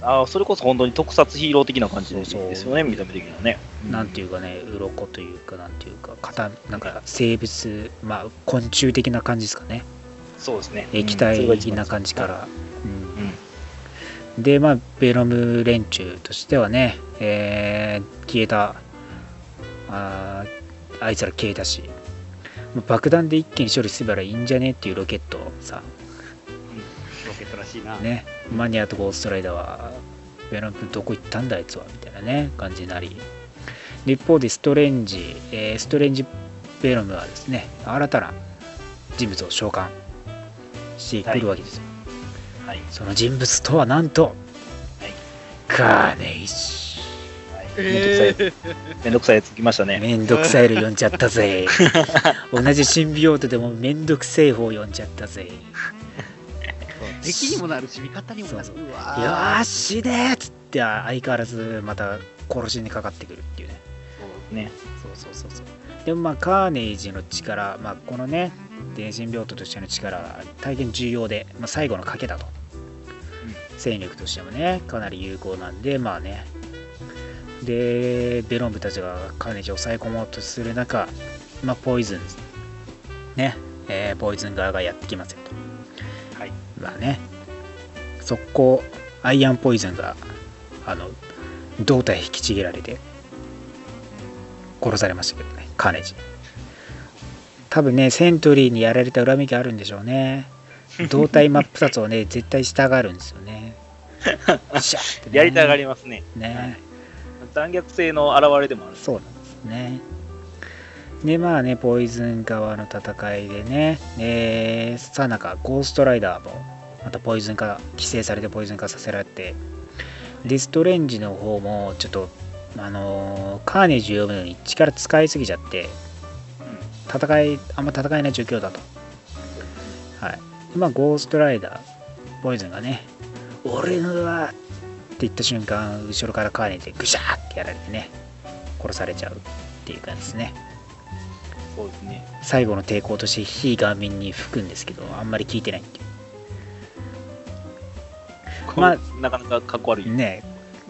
ああ、それこそ本当に特撮ヒーロー的な感じですそうそうよね、見た目的にはね。なんていうかね、鱗というか、なんていうか、硬なんか生物、まあ、昆虫的な感じですかね。そうですね。液体な番感じから。で、まあ、ベノム連中としてはね、えー消えた、あーあいつら消えたし、爆弾で一気に処理すればいいんじゃねっていうロケットをさ、ロケットらしいな。ね、マニアとゴーストライダーは、ベノムどこ行ったんだあいつはみたいなね、感じになり、で一方でストレンジ、えーストレンジベノムはですね、新たな人物を召喚してくるわけですよ。はい。その人物とはなんと、はいカーネイジ。はい、めんどくさいやつ、めんどくさいやつ来ましたね。めんどくさいの読んじゃったぜ。同じシンビオートでもめんどくせえ方読んじゃったぜ。よ敵にもなるし、味方にもなる。そううわーしねーっつって相変わらずまた殺しにかかってくるっていうね。そうね。そうそうそうそう。でもまあカーネイジの力、まあ、このね、電信病棟としての力は大変重要で、まあ、最後の賭けだと。戦力としてもね、かなり有効なんで、まあね。で、ベロンブたちがカーネイジを抑え込もうとする中、まあ、ポイズン、ね、えーポイズン側がやってきますよと。はい。まあね、速攻、アイアンポイズンが、あの、胴体引きちぎられて、殺されましたけどね、カーネージ。多分ね、セントリーにやられた恨みがあるんでしょうね。胴体真っ二つをね、絶対したがるんですよね。ね やりたがりますね。ね。残虐性の表れでもある。そうなんですね。で、まあね、ポイズン側の戦いでね、えー、さなか、ゴーストライダーも、またポイズン化、規制されてポイズン化させられて、デストレンジの方も、ちょっと、あのーカーネージを読むのに力使いすぎちゃって、戦い、あんま戦えない状況だと。はい。でまあ、ゴーストライダー、ポイズンがね、俺のはって言った瞬間、後ろからカーネでぐしゃーってやられてね、殺されちゃうっていう感じですね。そうですね。最後の抵抗として非顔面に吹くんですけど、あんまり効いてないっていまあまあ、なかなかかっこ悪い。う。ね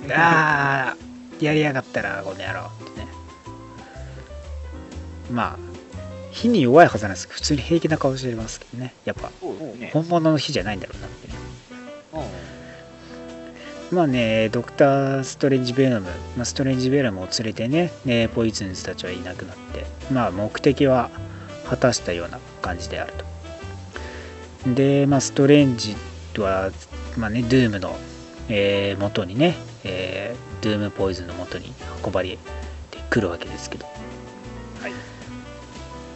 え、あー、やりやがったら、この野郎ってね。まあ、火に弱いはずなんですけど、普通に平気な顔してますけどね。やっぱ。本物の火じゃないんだろうなってまあね、ドクター・ストレンジ・ベノム、まあ、ストレンジ・ベノムを連れてね、ねポイズンズたちはいなくなって、まあ目的は果たしたような感じであると。で、まあストレンジは、まあね、ドゥームの、えー元にね、えードゥーム・ポイズンの元に運ばれてくるわけですけど、はい。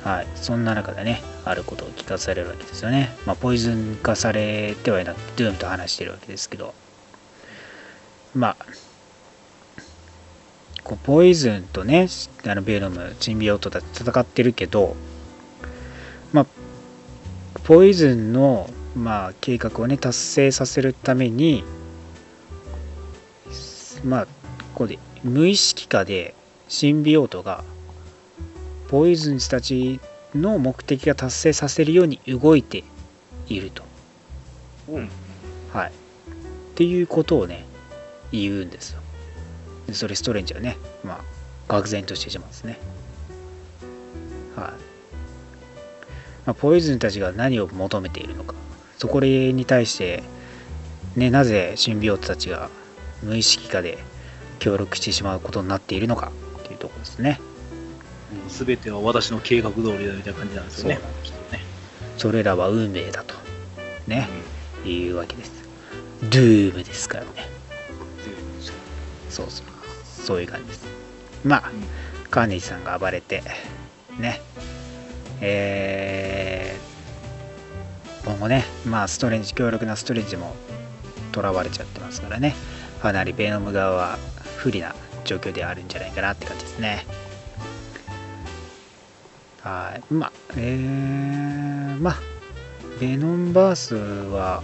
はい、そんな中でね、あることを聞かされるわけですよね。まあ、ポイズン化されてはいなくて、ドゥームと話してるわけですけど、まあ、こうポイズンとね、あのベノム、チンビオートだ戦ってるけど、まあ、ポイズンの、まあ、計画をね、達成させるために、まあ、ここで無意識下でシンビオートがポイズンズたちの目的が達成させるように動いていると。うん。はい。っていうことをね、言うんですよ。でそれストレンジはね、まあ、愕然としてしまうんですね。はい。まあ、ポイズンたちが何を求めているのか、そこに対して、ね、なぜシンビオートたちが無意識化で協力してしまうことになっているのかっていうところですねすべては私の計画通りだみたいな感じなんですよね。そね。それらは運命だと。ね、いうわけです。ドゥームですからね。そうそう。そういう感じです。まあ、うん。カーネジさんが暴れてね。えー、今後ねまあストレンジ強力なストレンジも囚われちゃってますからね。かなりベノム側は不利な状況であるんじゃないかなって感じですねはいまあえー、まあベノンバースは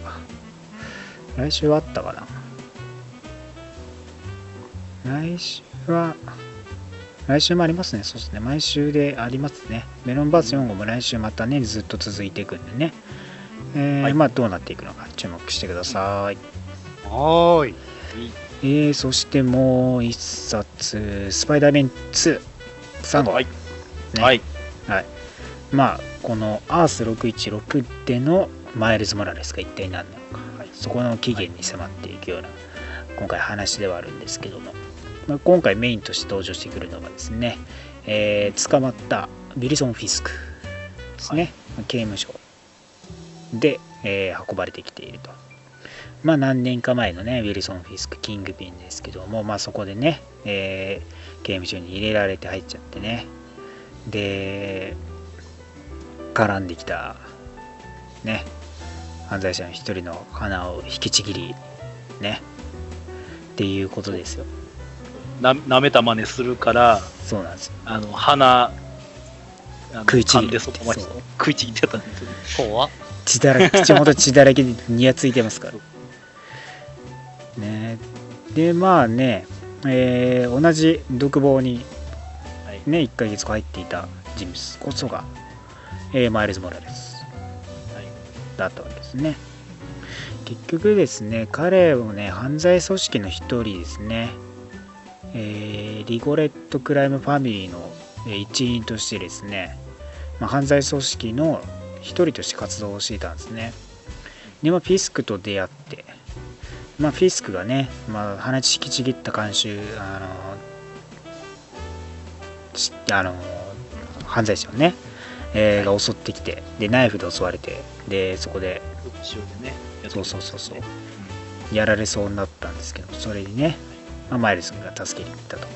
来週あったかな来週は来週もありますね。そうですね。毎週でありますね。メロンバース4号も来週またね、ずっと続いていくんでね。えーはいまあどうなっていくのか注目してください。はーい。えー、そしてもう一冊、スパイダーメン2、3号。はい。ねはい。まあ、このアース616でのマイルズ・モラレスが一体何なのか、はい。そこの起源に迫っていくような、今回話ではあるんですけども、まあ、今回メインとして登場してくるのがですね、えー捕まったウィルソン・フィスクですね、刑務所で、えー運ばれてきていると。まあ何年か前のね、ウィルソン・フィスク、キングピンですけども、まあそこでね、えー刑務所に入れられて入っちゃってね、で、絡んできた、ね、犯罪者の一人の鼻を引きちぎり、ね、っていうことですよ。な舐めた真似するから、そうなんですよ。あの、鼻、食いちぎる噛んでそ食いちぎってたんですよね。怖っ。血だらけ、口元血だらけでにやついてますから。ねで、まあね、えー同じ独房にはい。ね、1ヶ月入っていた人物こそが、えーマイルズ・モラレスはいだったわけですね。結局ですね、彼もね、犯罪組織の一人ですね、えーリゴレット・クライム・ファミリーの一員としてですね、まあ、犯罪組織の一人として活動をしていたんですね。で、まあ、フィスクと出会って、まあ、フィスクがね、まあ、鼻ちきちぎった慣習、あのあの犯罪者をね、えーが襲ってきてでナイフで襲われてでそこでそうそうそうそう。やられそうになったんですけどそれにね、まあマイルスが助けに行ったと。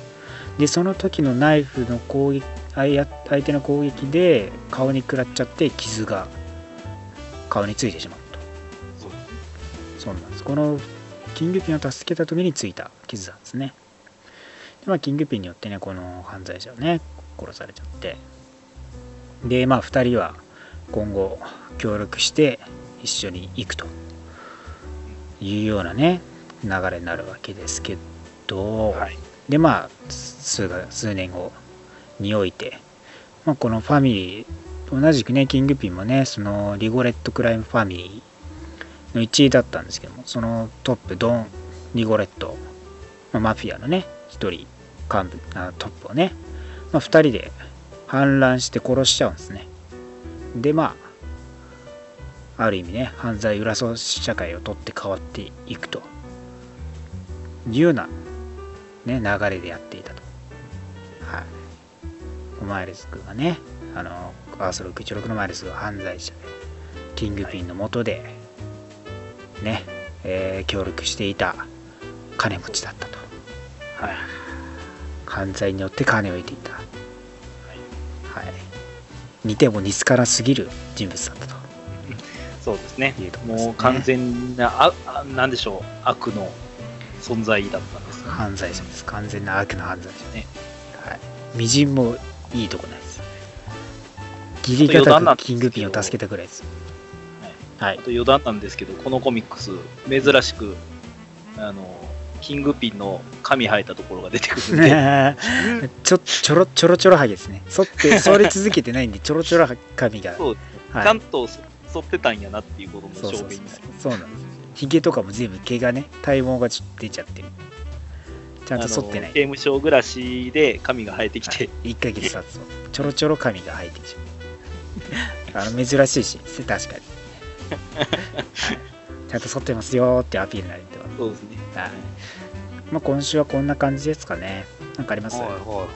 でその時のナイフの攻撃相相手の攻撃で顔に食らっちゃって傷が顔についてしまうと。そうそうなんです。このキングピンを助けた時についた傷なんですねで、まあ、キングピンによってねこの犯罪者はね殺されちゃって。でまあ2人は今後協力して一緒に行くと。いうようなね流れになるわけですけど、はい。でまあ数が数年後において、まあ、このファミリー同じくねキングピンもねそのリゴレット・クライム・ファミリーの一位だったんですけどもそのトップドン・リゴレット、まあマフィアのね一人幹部あトップをね、まあ、2人で反乱して殺しちゃうんですねでまあある意味ね犯罪裏組社会を取って変わっていくというようなね、流れでやっていたと。はい。マイルズ君がね、あの、アース616のマイルズが犯罪者で、キングピンの下で、ね、えー協力していた金持ちだったと。はい。犯罪によって金を得ていた。はい。似ても似つからすぎる人物だったと。そうですねねもう完全な、あ、あなんでしょう、悪の存在だったんですね。犯罪者です。完全な悪の犯罪者ね。はい。みじんもいいとこないです。ギリ余談ながたくんですけどキングピンを助けたぐらいです。はいあ。と余談なんですけど、このコミックス、珍しく、あの、キングピンの髪生えたところが出てくるんで、ちょちょろちょろちょろはげですね。剃って、剃り続けてないんで、ちょろちょろは髪が。そうはいちゃんと剃ってたんやなっていうことのそうそうそう証明になる。そうなんです。ひげとかも全部毛がね、体毛がちょっと出ちゃってる。ちゃんと剃ってない。刑務所暮らしで髪が生えてきて、1ヶ月経つと、ちょろちょろ髪が生えてきちゃう。あの、珍しいし、確かに。は いちゃんと剃ってますよーってアピールになれてます。そうですね。はいまあ、今週はこんな感じですかね。なんかあります、はいは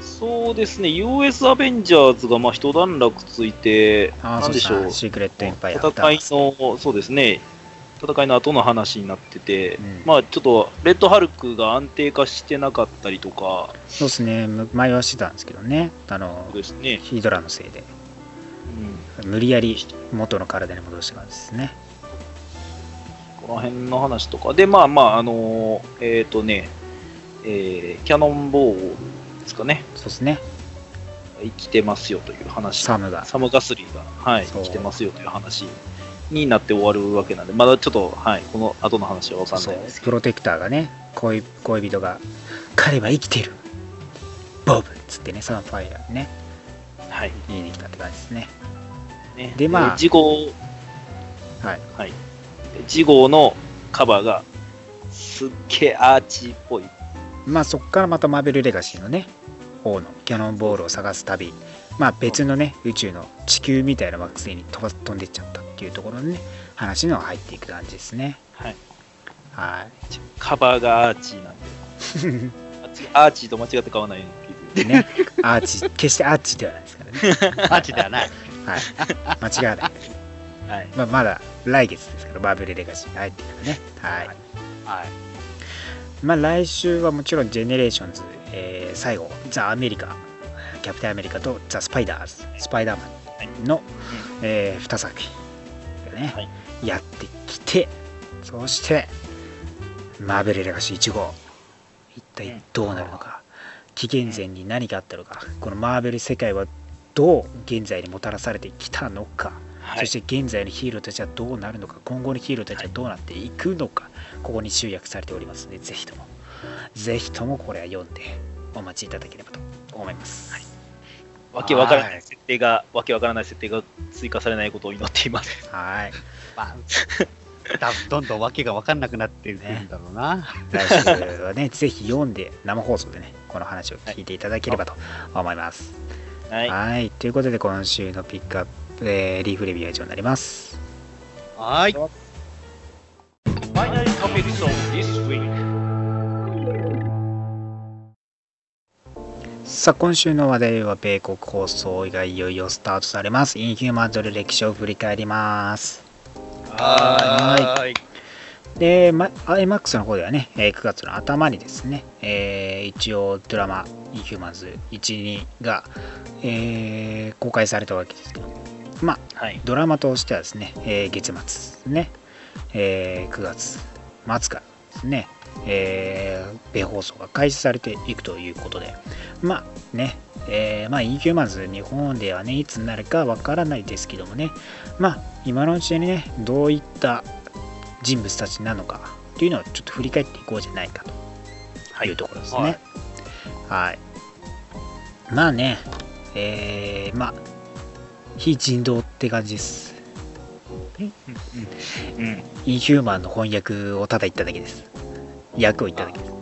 そうですね、US アベンジャーズがまあ一段落ついて、なんでしょうシークレットエンパイア。戦いの、そうですね、戦いの後の話になってて、うんまあちょっと、レッドハルクが安定化してなかったりとか、そうですね。む前はしてたんですけどね。あのそう、ですね、ヒードラのせいで。うん、無理やり元の体に戻した感じですね。この辺の話とか、で、まあまあ、あのーえっ、とね、えーキャノンボールですかね、そうですね。生きてますよという話、サムが。サムガスリーが、はい、生きてますよという話になって終わるわけなんで、まだちょっと、はい、この後の話はわかんそない。う。ですけプロテクターがね恋恋人が彼は生きてる。ボブっつってねサンファイアにね。ど、はい、言いに来たって感じですね。ね。でまあ次号、はい。はい、で次号のカバーが、すっげえアーチっぽい、まあそこからまたマーベルレガシーのね王のキャノンボールを探す旅。まあ別のね宇宙の地球みたいな惑星に飛ば飛んでっちゃったっていうところのね話の入っていく感じですね。はい、はカバーがアーチーなんで、アーチーと間違って買わないように聞いてね。アーチ決してアーチではないですからね。い。マジではない。はい。間違わないはい、まあまだ来月ですからマーベルレガシーに入ってからね。はい。はい。まあ来週はもちろんジェネレーションズ、えー最後ザ・アメリカキャプテンアメリカとザ・スパイダーズスパイダーマンの、え2作品がね、はい。やってきてそしてマーベルレガシー1号一体どうなるのか紀元前に何があったのかこのマーベル世界はどう現在にもたらされてきたのかはい。そして現在のヒーローたちはどうなるのか今後のヒーローたちはどうなっていくのか、ここに集約されておりますのでぜひともぜひともこれは読んでお待ちいただければと思います、わけわからない設定が、わけわからない設定が追加されないことを祈っています。はい。まあ、多分どんどん訳が分かんなくなってくるんだろうな。来週はねぜひ読んで生放送でねこの話を聞いていただければと思います。はい。はい。ということで今週のピックアップ、えーリーフレビューは以上になります。はい。さあ今週の話題は米国放送がいよいよスタートされます。インヒューマンズの歴史を振り返ります。はーい。で、ま、IMAX の方ではね、えー9月の頭にですね、えー一応ドラマ「インヒューマンズ1、2が、えー公開されたわけですけど、まあ、はい。ドラマとしてはですね、えー月末ですね、えー9月末からですね、えー米放送が開始されていくということで、まあね、えーまあ、インヒューマンズ日本ではね、いつになるかわからないですけどもね、まあ、今のうちにね、どういった人物たちなのかというのをちょっと振り返っていこうじゃないかというところですね。はい。まあね、えー、まあ、非人道って感じです。うん。インヒューマンの翻訳をただ言っただけです。役を言っただけです。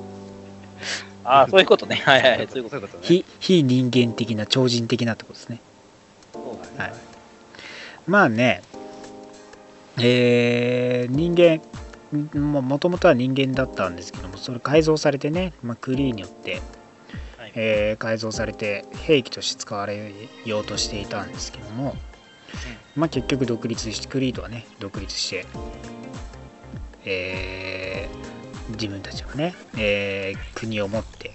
ああ、そういうことね。はいはいはい。そういうこと。そういうことね。非非人間的な、超人的なってことですね。はい。まあね、えー、人間、もともとは人間だったんですけども、それ改造されてね、まあ、クリーによって、はいえー改造されて兵器として使われようとしていたんですけども、まあ、結局独立してクリードはね独立して、えー自分たちはね、えー国を持って、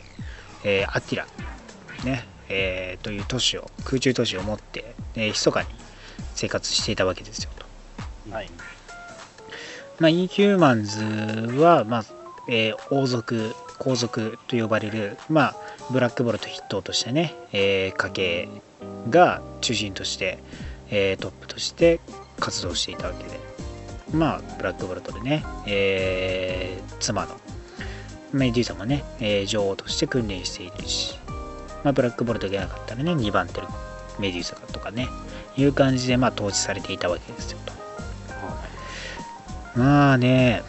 えーアティラ、ねえーという都市を空中都市を持って、えー密かに生活していたわけですよと。はい。まあ、インヒューマンズは、まあえー王族皇族と呼ばれる、まあ、ブラックボルト筆頭としてね、えー家系が中心として、えートップとして活動していたわけでまあブラックボルトでね、えー妻のメデューサもね、えー女王として訓練しているし、まあ、ブラックボルトがいなかったらね2番手のメデューサとかねいう感じでまあ統治されていたわけですよと。まあね、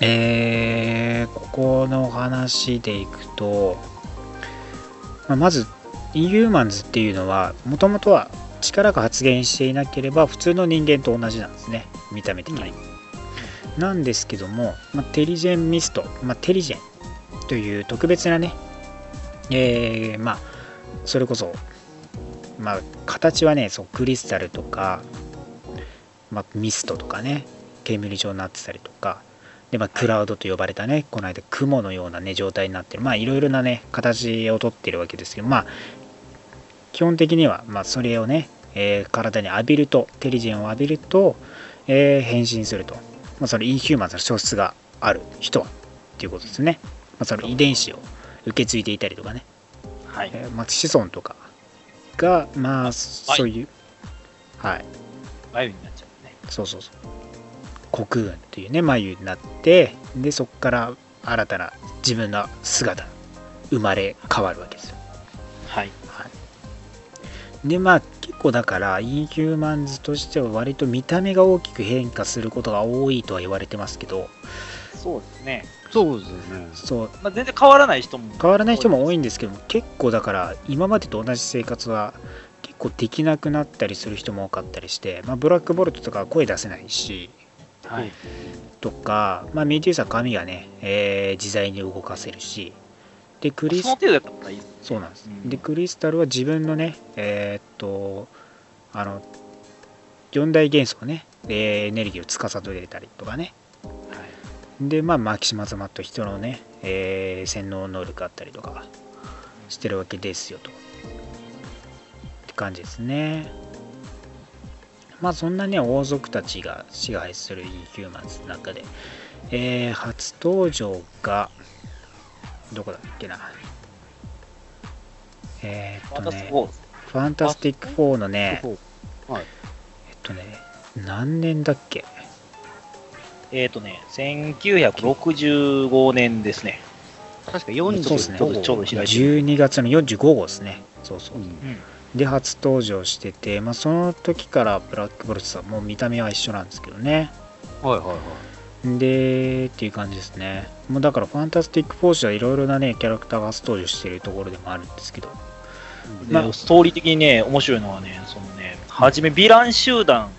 えーここの話でいくと、まあまず、インヒューマンズっていうのは、もともとは力が発現していなければ、普通の人間と同じなんですね、見た目的に。なんですけども、まあ、テリジェンミスト、まあ、テリジェンという特別なね、えー、まあそれこそまあ形はねそうクリスタルとか、まあ、ミストとかね煙状になってたりとかで、まあ、クラウドと呼ばれたねこの間雲のようなね状態になってる。まあいろいろなね形をとってるわけですけどまあ基本的には、まあ、それをね、えー体に浴びるとテリジェンを浴びると、えー変身すると、まあ、そのインヒューマンズの素質がある人はっていうことですね、まあ、その遺伝子を受け継いでいたりとかね、はい。えーまあ、子孫とかがまあそういうはい。眉になっちゃうね。そうそうそうコクーンというね眉になってでそこから新たな自分の姿生まれ変わるわけですよはい。でまあ結構だからインヒューマンズとしては割と見た目が大きく変化することが多いとは言われてますけどそうですね。そうですね。そうまあ、全然変わらない人も。変わらない人も多いんでですけども結構だから今までと同じ生活は結構できなくなったりする人も多かったりして、まあ、ブラックボルトとかは声出せないしす。はい。とか、まあ、メデューサは髪がね、えー自在に動かせるしでクリスそうなんです、うん。でクリスタルは自分のねえーっとあの四大元素をねえーエネルギーを司れたりとかね。はい。でまあマキシマズマと人のね、えー洗脳能力あったりとかしてるわけですよと。って感じですねまあそんなね王族たちが支配するインヒューマンズの中で、えー初登場がどこだっけなえーっとねファンタスティック4のねはい。えっとね何年だっけ？えっ、ー、とね、1965年ですね。確か45そうですねちょうどちょうど開いてる。12月の45号ですねそうそううんうん。で初登場してて、まあ、その時からブラックボルトさんもう見た目は一緒なんですけどねはいはいはい。でっていう感じですねもうだからファンタスティック・フォーシはいろいろなねキャラクターが初登場してるところでもあるんですけどでまあストーリー的にね、面白いのはね、そのね、はじめヴィラン集団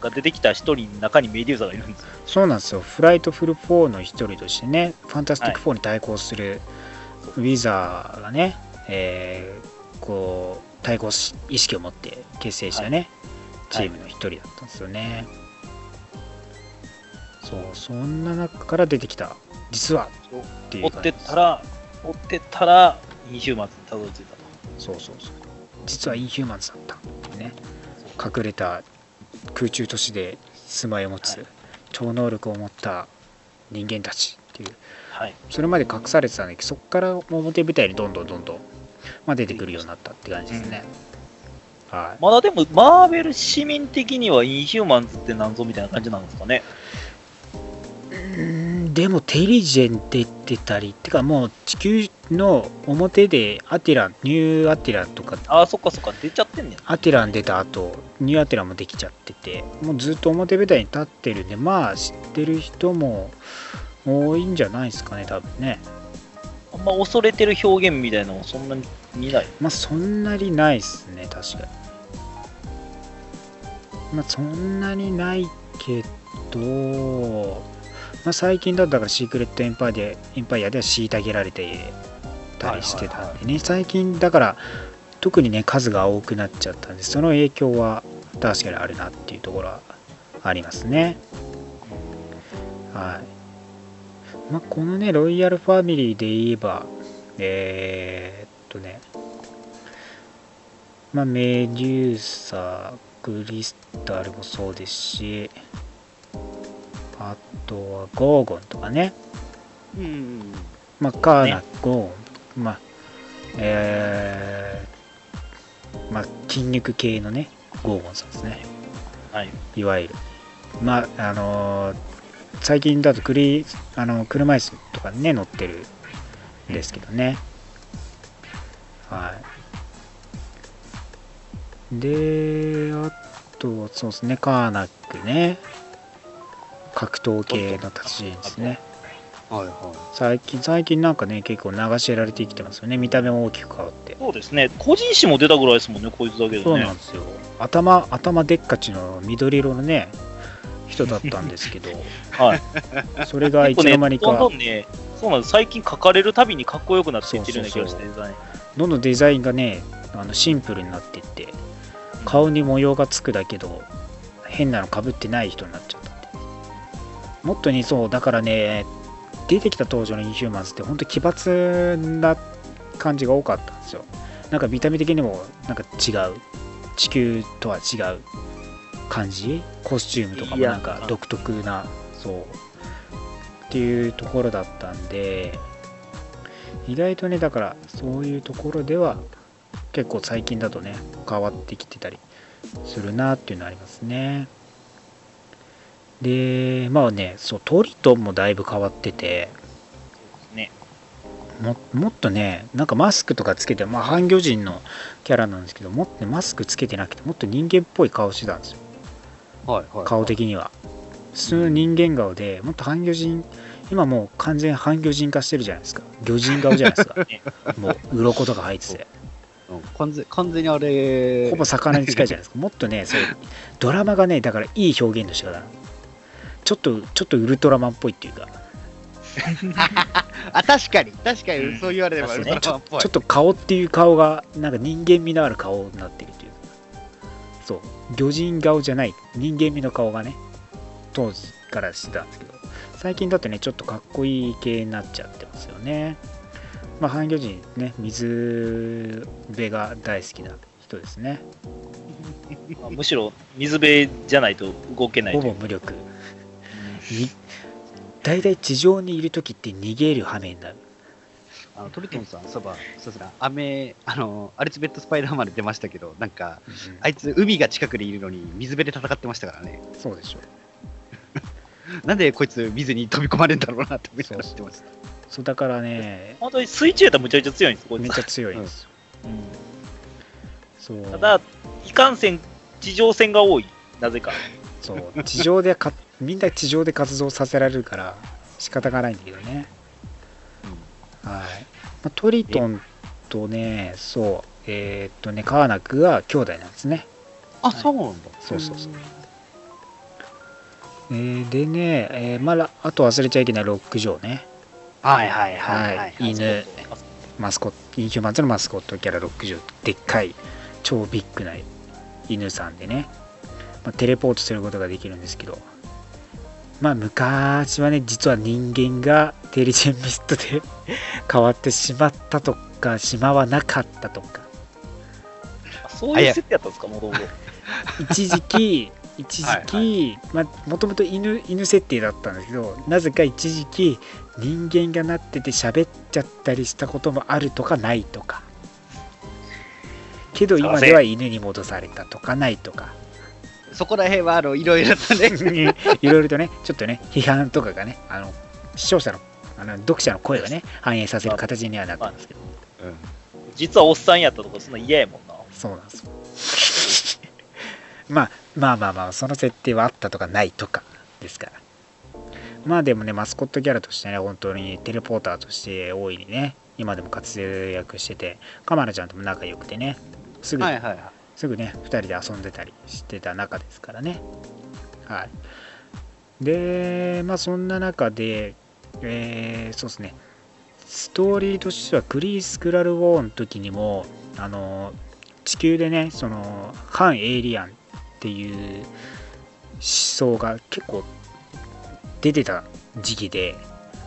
が出てきた一人の中にメデューザがいるんですよ。そうなんですよフライトフル4の一人としてねファンタスティック4に対抗するウィザードがね、えーこう対抗意識を持って結成したね、チームの一人だったんですよね、そう。そんな中から出てきた実はってい追ってったら、追ってったら、インヒューマンズにたどり着いたと。そうそうそう。実はインヒューマンズだったってね。隠れた空中都市で住まいを持つ、はい。超能力を持った人間たちっていう。はい。それまで隠されてたんだけどそこから表舞台にどんどんどんどん、まあ、出てくるようになったって感じですね、はいまだでも、マーベル市民的にはインヒューマンズって何ぞみたいな感じなんですかね。うーんでもテリジェン出てたりってかもう地球の表でアティランニューアティランとかああ、そっかそっか、出ちゃってんねん。アティラン出た後ニューアティランもできちゃっててもうずっと表舞台に立ってるんでまあ知ってる人も多いんじゃないですかね多分ねあんま恐れてる表現みたいなのをそんなに見ない。まあそんなにないっすね確かに。まあそんなにないけど、まあ、最近だったからシークレットエンパイアでエンパイアでは虐げられてたりしてたんでね、最近だから特にね数が多くなっちゃったんでその影響は確かにあるなっていうところはありますね。はい。まあこのねロイヤルファミリーで言えばえとねまあメデューサクリスタルもそうですしあとはゴーゴンとかね。うん。まあカーナ、ゴーゴンまあえー、まあ筋肉系のねゴーゴンさんですね。はい。いわゆる。まああのー最近だとクリあの車椅子とかにね乗ってるんですけどねはいであとはそうですねカーナックね格闘系の達人ですねはいは最近最近なんかね結構流しられてきてますよね見た目も大きく変わってそうですね。個人誌も出たぐらいですもんね、こいつだけでね。そうなんですよ頭頭でっかちの緑色のね人だったんですけど、はい。それがいつの間にどんどかんね、そうなんです。最近書かれるたびにかっこよくなっていってるような気がして、デザイン。どんどんデザインがねあのシンプルになっていって顔に模様がつくだけど変なのかぶってない人になっちゃったって。もっとにそうだからね出てきた当時のインヒューマンズって本当奇抜な感じが多かったんですよ。なんか見た目的にもなんか違う。地球とは違う感じ？コスチュームとかもなんか独特なそう。っていうところだったんで意外とねだからそういうところでは結構最近だとね変わってきてたりするなっていうのありますねでまあねそうトリトンもだいぶ変わっててね。ももっとねなんかマスクとかつけてまあ半魚人のキャラなんですけどもっとねマスクつけてなくてもっと人間っぽい顔してたんですよはいはい。顔的には普通の人間顔でもっと半魚人今もう完全半魚人化してるじゃないですか。魚人顔じゃないですか。ね もう鱗とか入ってて。うん。完全完全にあれ、ほぼ魚に近いじゃないですか。もっとね、そうドラマがね、だからいい表現の仕方。ちょっと、ちょっとウルトラマンっぽいっていうか、あ、確かに、確かうん。に、そう言われれば、うね。ちょっぽい。ちょっと顔っていう顔が、なんか人間味のある顔になってるという。か、そう、魚人顔じゃない、人間味の顔がね、当時からしてたんですけど、最近だとね、ちょっとかっこいい系になっちゃってますよね。まあ、半魚人ね、水辺が大好きな人ですね。ま あむしろ水辺じゃないと動けないほぼ無力。に大体地上にいる時って逃げる羽目になる。あのトリトンさん、そうば、そうですね、アメ、あの、アルチベット・スパイダーマンで出ましたけど、なんか、あいつ、海が近くでいるのに、水辺で戦ってましたからね。そうでしょう。なんでこいつ、水に飛び込まれるんだろうなって思いながら知ってました。そうだからね、本当に水中やったらむちゃくちゃ強いんです、めっちゃ強いんですよ。うんそうただ、いかんせん地上戦が多い、なぜか。そう地上でか、みんな地上で活動させられるから仕方がないんだけどね。はい。まあ、トリトンとね、そう、えーっとね、カーナックが兄弟なんですね。あ、そうなんだ。そうそうそう。えーでね、えーまあら、あと忘れちゃいけないロック城ね。はいはいはい。はい。犬。マスコット、インヒューマンズのマスコットキャラロック城でっかい。超ビッグな犬さんでね、まあ、テレポートすることができるんですけど。まあ昔はね実は人間がテリジェンミストで 変わってしまったとかしまわなかったとか。あそういう設定やったんですか、もともと。一時期一時期まあもともと犬犬設定だったんですけどなぜか一時期人間がなってて喋っちゃったりしたこともあるとかないとか。けど今では犬に戻されたとかないとか。そこら辺は、あの、いろいろとね。いろいろとねちょっとね批判とかがねあの視聴者のあの読者の声がね反映させる形にはなってますけど。実はおっさんやったとか、そんな嫌やもんな。そうなんですよまあまあまあまあその設定はあったとかないとかですから。まあでもねマスコットキャラとしてね本当にテレポーターとして大いにね。今でも活躍しててカマラちゃんとも仲良くてね。すぐ、はいはいはい。すぐね2人で遊んでたりしてた中ですからね。はい。でまあそんな中でえーそうですね。ストーリーとしてはクリース・クラル・ウォーの時にもあの地球でねその反エイリアンっていう思想が結構出てた時期で、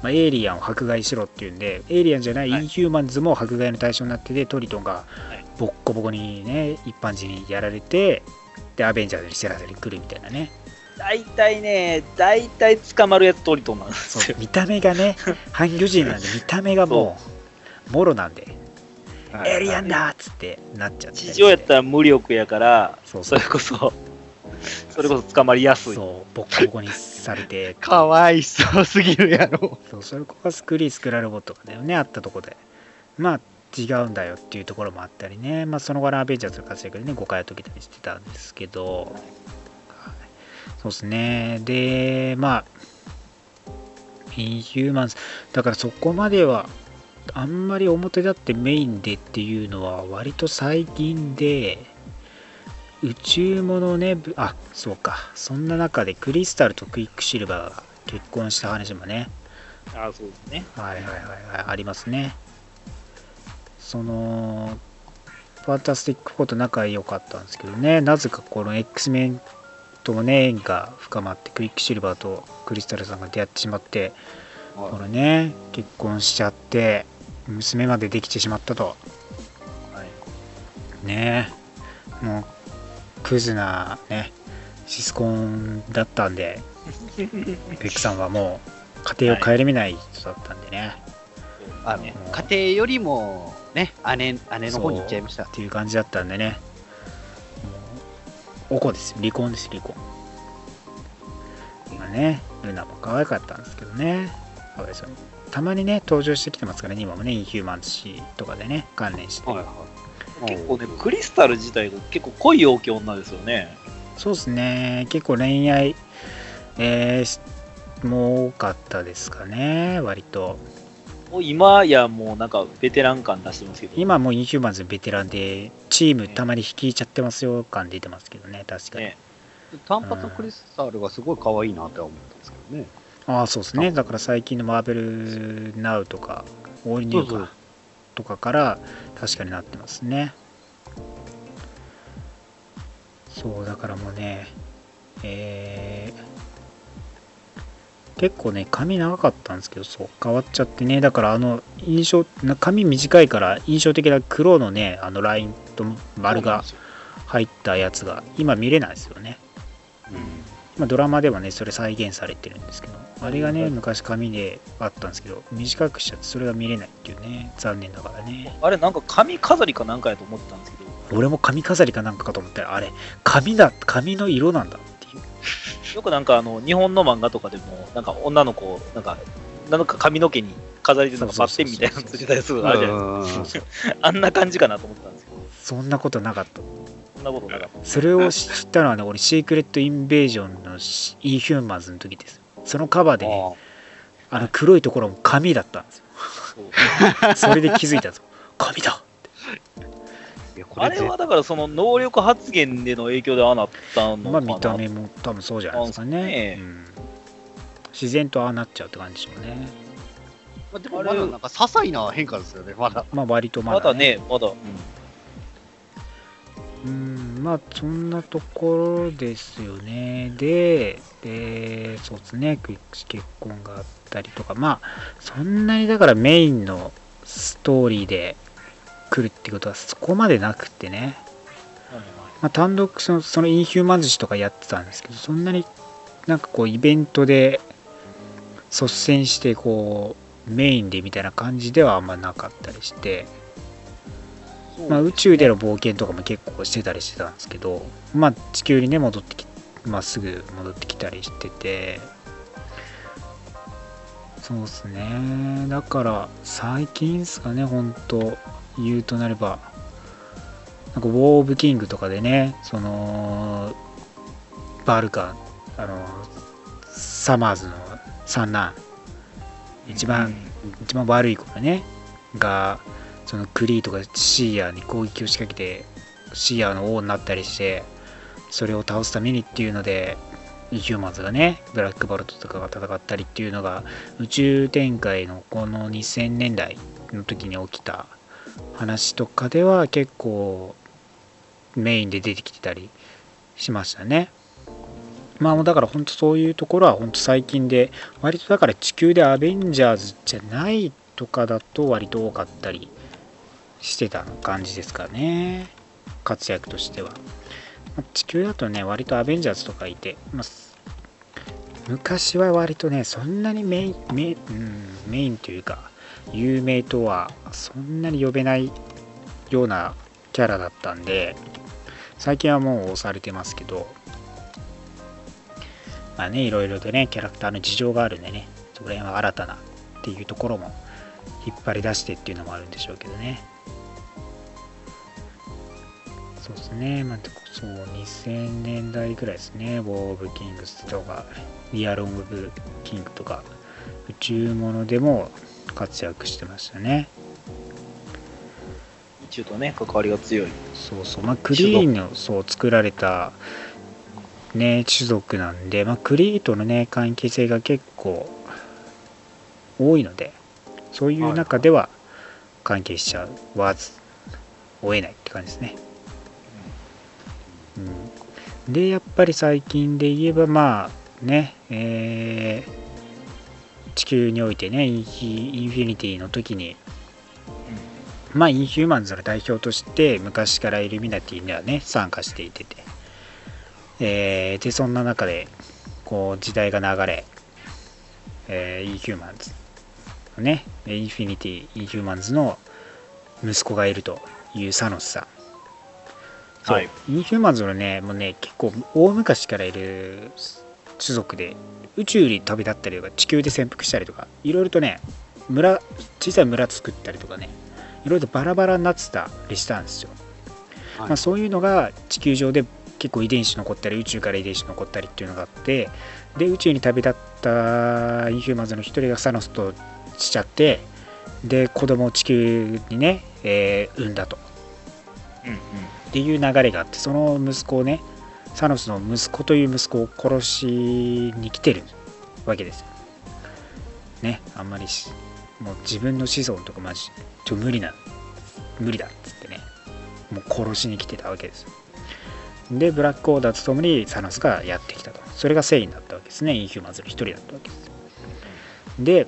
まあ、エイリアンを迫害しろっていうんでエイリアンじゃないはい。インヒューマンズも迫害の対象になっててトリトンがはい。ボッコボコにね一般人にやられてでアベンジャーズに知らせに来るみたいなね。大体ね、大体捕まるやつトリトンなんですよ。そう見た目がね 半魚人なんで見た目がもう。もろなんでエイリアンだっつってなっちゃって。地上やったら無力やから、そうそう。それこそ、それこそ捕まりやすい。そうボッコボコにされて。かわいそうすぎるやろ。そうそれこそスクリースクラルボとかだよねあったとこで。まあ違うんだよっていうところもあったりね。まあその後のアベンジャーズの活躍でね誤解を解けたりしてたんですけど、はい。そうですね。でまあインヒューマンズだからそこまではあんまり表立ってメインでっていうのは割と最近で宇宙ものね、ぶあ、そうか。そんな中でクリスタルとクイックシルバーが結婚した話もね、あそうですね。はいはいはいはい、ありますね。その、ファンタスティック4と仲良かったんですけどね、なぜかこの X メンともね、縁が深まって、クイックシルバーとクリスタルさんが出会ってしまって、これね、結婚しちゃって、娘までできてしまったと。はい。ねもう、クズなね、シスコンだったんで、ベックさんはもう家庭を顧みない人だったんでね、あのね家庭よりもね姉姉の方に行っちゃいました。っていう感じだったんでね、おこですよ、離婚です、離婚。まあね、ルナも可愛かったんですけどね、かわいそうに。たまにね、登場してきてますからね、今もね、インヒューマンズ氏とかでね、関連して。結構ね、クリスタル自体が結構濃い陽気女ですよね。そうですね、結構恋愛、えーしもう多かったですかね、割と。もう今やもうなんかベテラン感出してますけど。今もうインヒューマンズベテランで、チームたまに率いちゃってますよ感出てますけどね、確かに。ね。単発クリスタルがすごい可愛いなって思ったんですけどねああ、そうですね。だから最近のマーベルナウとか、オールニューかとかから確かになってますね。そう、だからもうね、えー結構ね、髪長かったんですけど、そう、変わっちゃってね、だからあの、印象、な髪短いから印象的な黒のね、あのラインと丸が入ったやつが今見れないですよね。まあ、ドラマではね、それ再現されてるんですけど、あれがね、昔紙であったんですけど、短くしちゃってそれが見れないっていうね、残念ながらね。あれなんか髪飾りかなんかやと思ってたんですけど、俺も髪飾りかなんかかと思ったら、あれ、紙だ、紙の色なんだっていう。よくなんかあの日本の漫画とかでも、なんか女の子、なんか、なんか髪の毛に飾りでなんかバッテンみたいなのついてたりするのあるじゃないですか。あんな感じかなと思ってたんですけど、そんなことなかった。そんなことなかった。それを知ったのはね、俺、シークレット・インベージョンのシイーヒューマンズの時です。そのカバーでね、あの黒いところも紙だったんですよ。それで気づいたんですよ。紙だあれはだからその能力発言での影響でああなったのかな。まあ見た目も多分そうじゃないですかね。うん自然とああなっちゃうって感じでしょうね。まあでもまだなんか些細な変化ですよねまだまあ割とままだ、だね、まだ、うんうん、まあそんなところですよね。で、で、そうですね、クイック結婚があったりとか、まあそんなにだからメインのストーリーで来るってことはそこまでなくてね。まあ、単独そのそのインヒューマンズ誌とかやってたんですけど、そんなになんかこうイベントで率先してこうメインでみたいな感じではあんまなかったりして、まあ、宇宙での冒険とかも結構してたりしてたんですけど、まあ、地球にね戻ってきまっすぐ戻ってきたりしててそうですね。だから最近ですかね本当言うとなれば。なんかウォー・オブ・キングとかでねそのバルカンあのサマーズの三男一番、一番悪い子がねがそのクリーとかシーヤに攻撃を仕掛けてシーヤの王になったりしてそれを倒すためにっていうのでヒューマンズがねブラックバルトとかが戦ったりっていうのが宇宙展開のこの2000年代の時に起きた話とかでは結構メインで出てきてたりしましたね。まあもうだから本当そういうところは本当最近で割とだから地球でアベンジャーズじゃないとかだと割と多かったりしてた感じですかね。活躍としては、ま地球だとね割とアベンジャーズとかいて、ま昔は割とねそんなにメインメイ,、うん、メインというか有名とはそんなに呼べないようなキャラだったんで最近はもう押されてますけどまあねいろいろとねキャラクターの事情があるんでねそこら辺は新たなっていうところも引っ張り出してっていうのもあるんでしょうけどね。そうですねまあそう2000年代ぐらいですねウォー・オブ・キングスとかリアル・オブ・キングとか宇宙ものでも活躍してましたね中とね、関わりが強い。そうそう、まあ、クリーンのそう作られた、ね、種族なんで、まあ、クリーとのね、関係性が結構多いので、そういう中では関係しちゃわず、追えないって感じですね。うん、で、やっぱり最近で言えば、まあ、ね、えー地球においてね、インフィニティの時に、まあ、インヒューマンズの代表として昔からイルミナティにはね参加していてて、えーでそんな中でこう時代が流れ、えーインヒューマンズのねインフィニティインヒューマンズの息子がいるというサノスさんそう、はい。インヒューマンズのねもうね結構大昔からいる種族で宇宙に旅立ったりとか地球で潜伏したりとかいろいろとね村小さい村作ったりとかねいろいろとバラバラになってたりしたんですよ、はい。まあ、そういうのが地球上で結構遺伝子残ったり宇宙から遺伝子残ったりっていうのがあってで宇宙に旅立ったインヒューマンズの一人がサノスとしちゃってで子供を地球にね、えー産んだと。うんうん。っていう流れがあってその息子をねサノスの息子という息子を殺しに来てるわけですねあんまりしもう自分の子孫とかマジちょ無理な無理だっつってねもう殺しに来てたわけですよ。でブラックオーダーとともにサノスがやってきたと。それがセインだったわけですね。インヒューマンズの一人だったわけですで、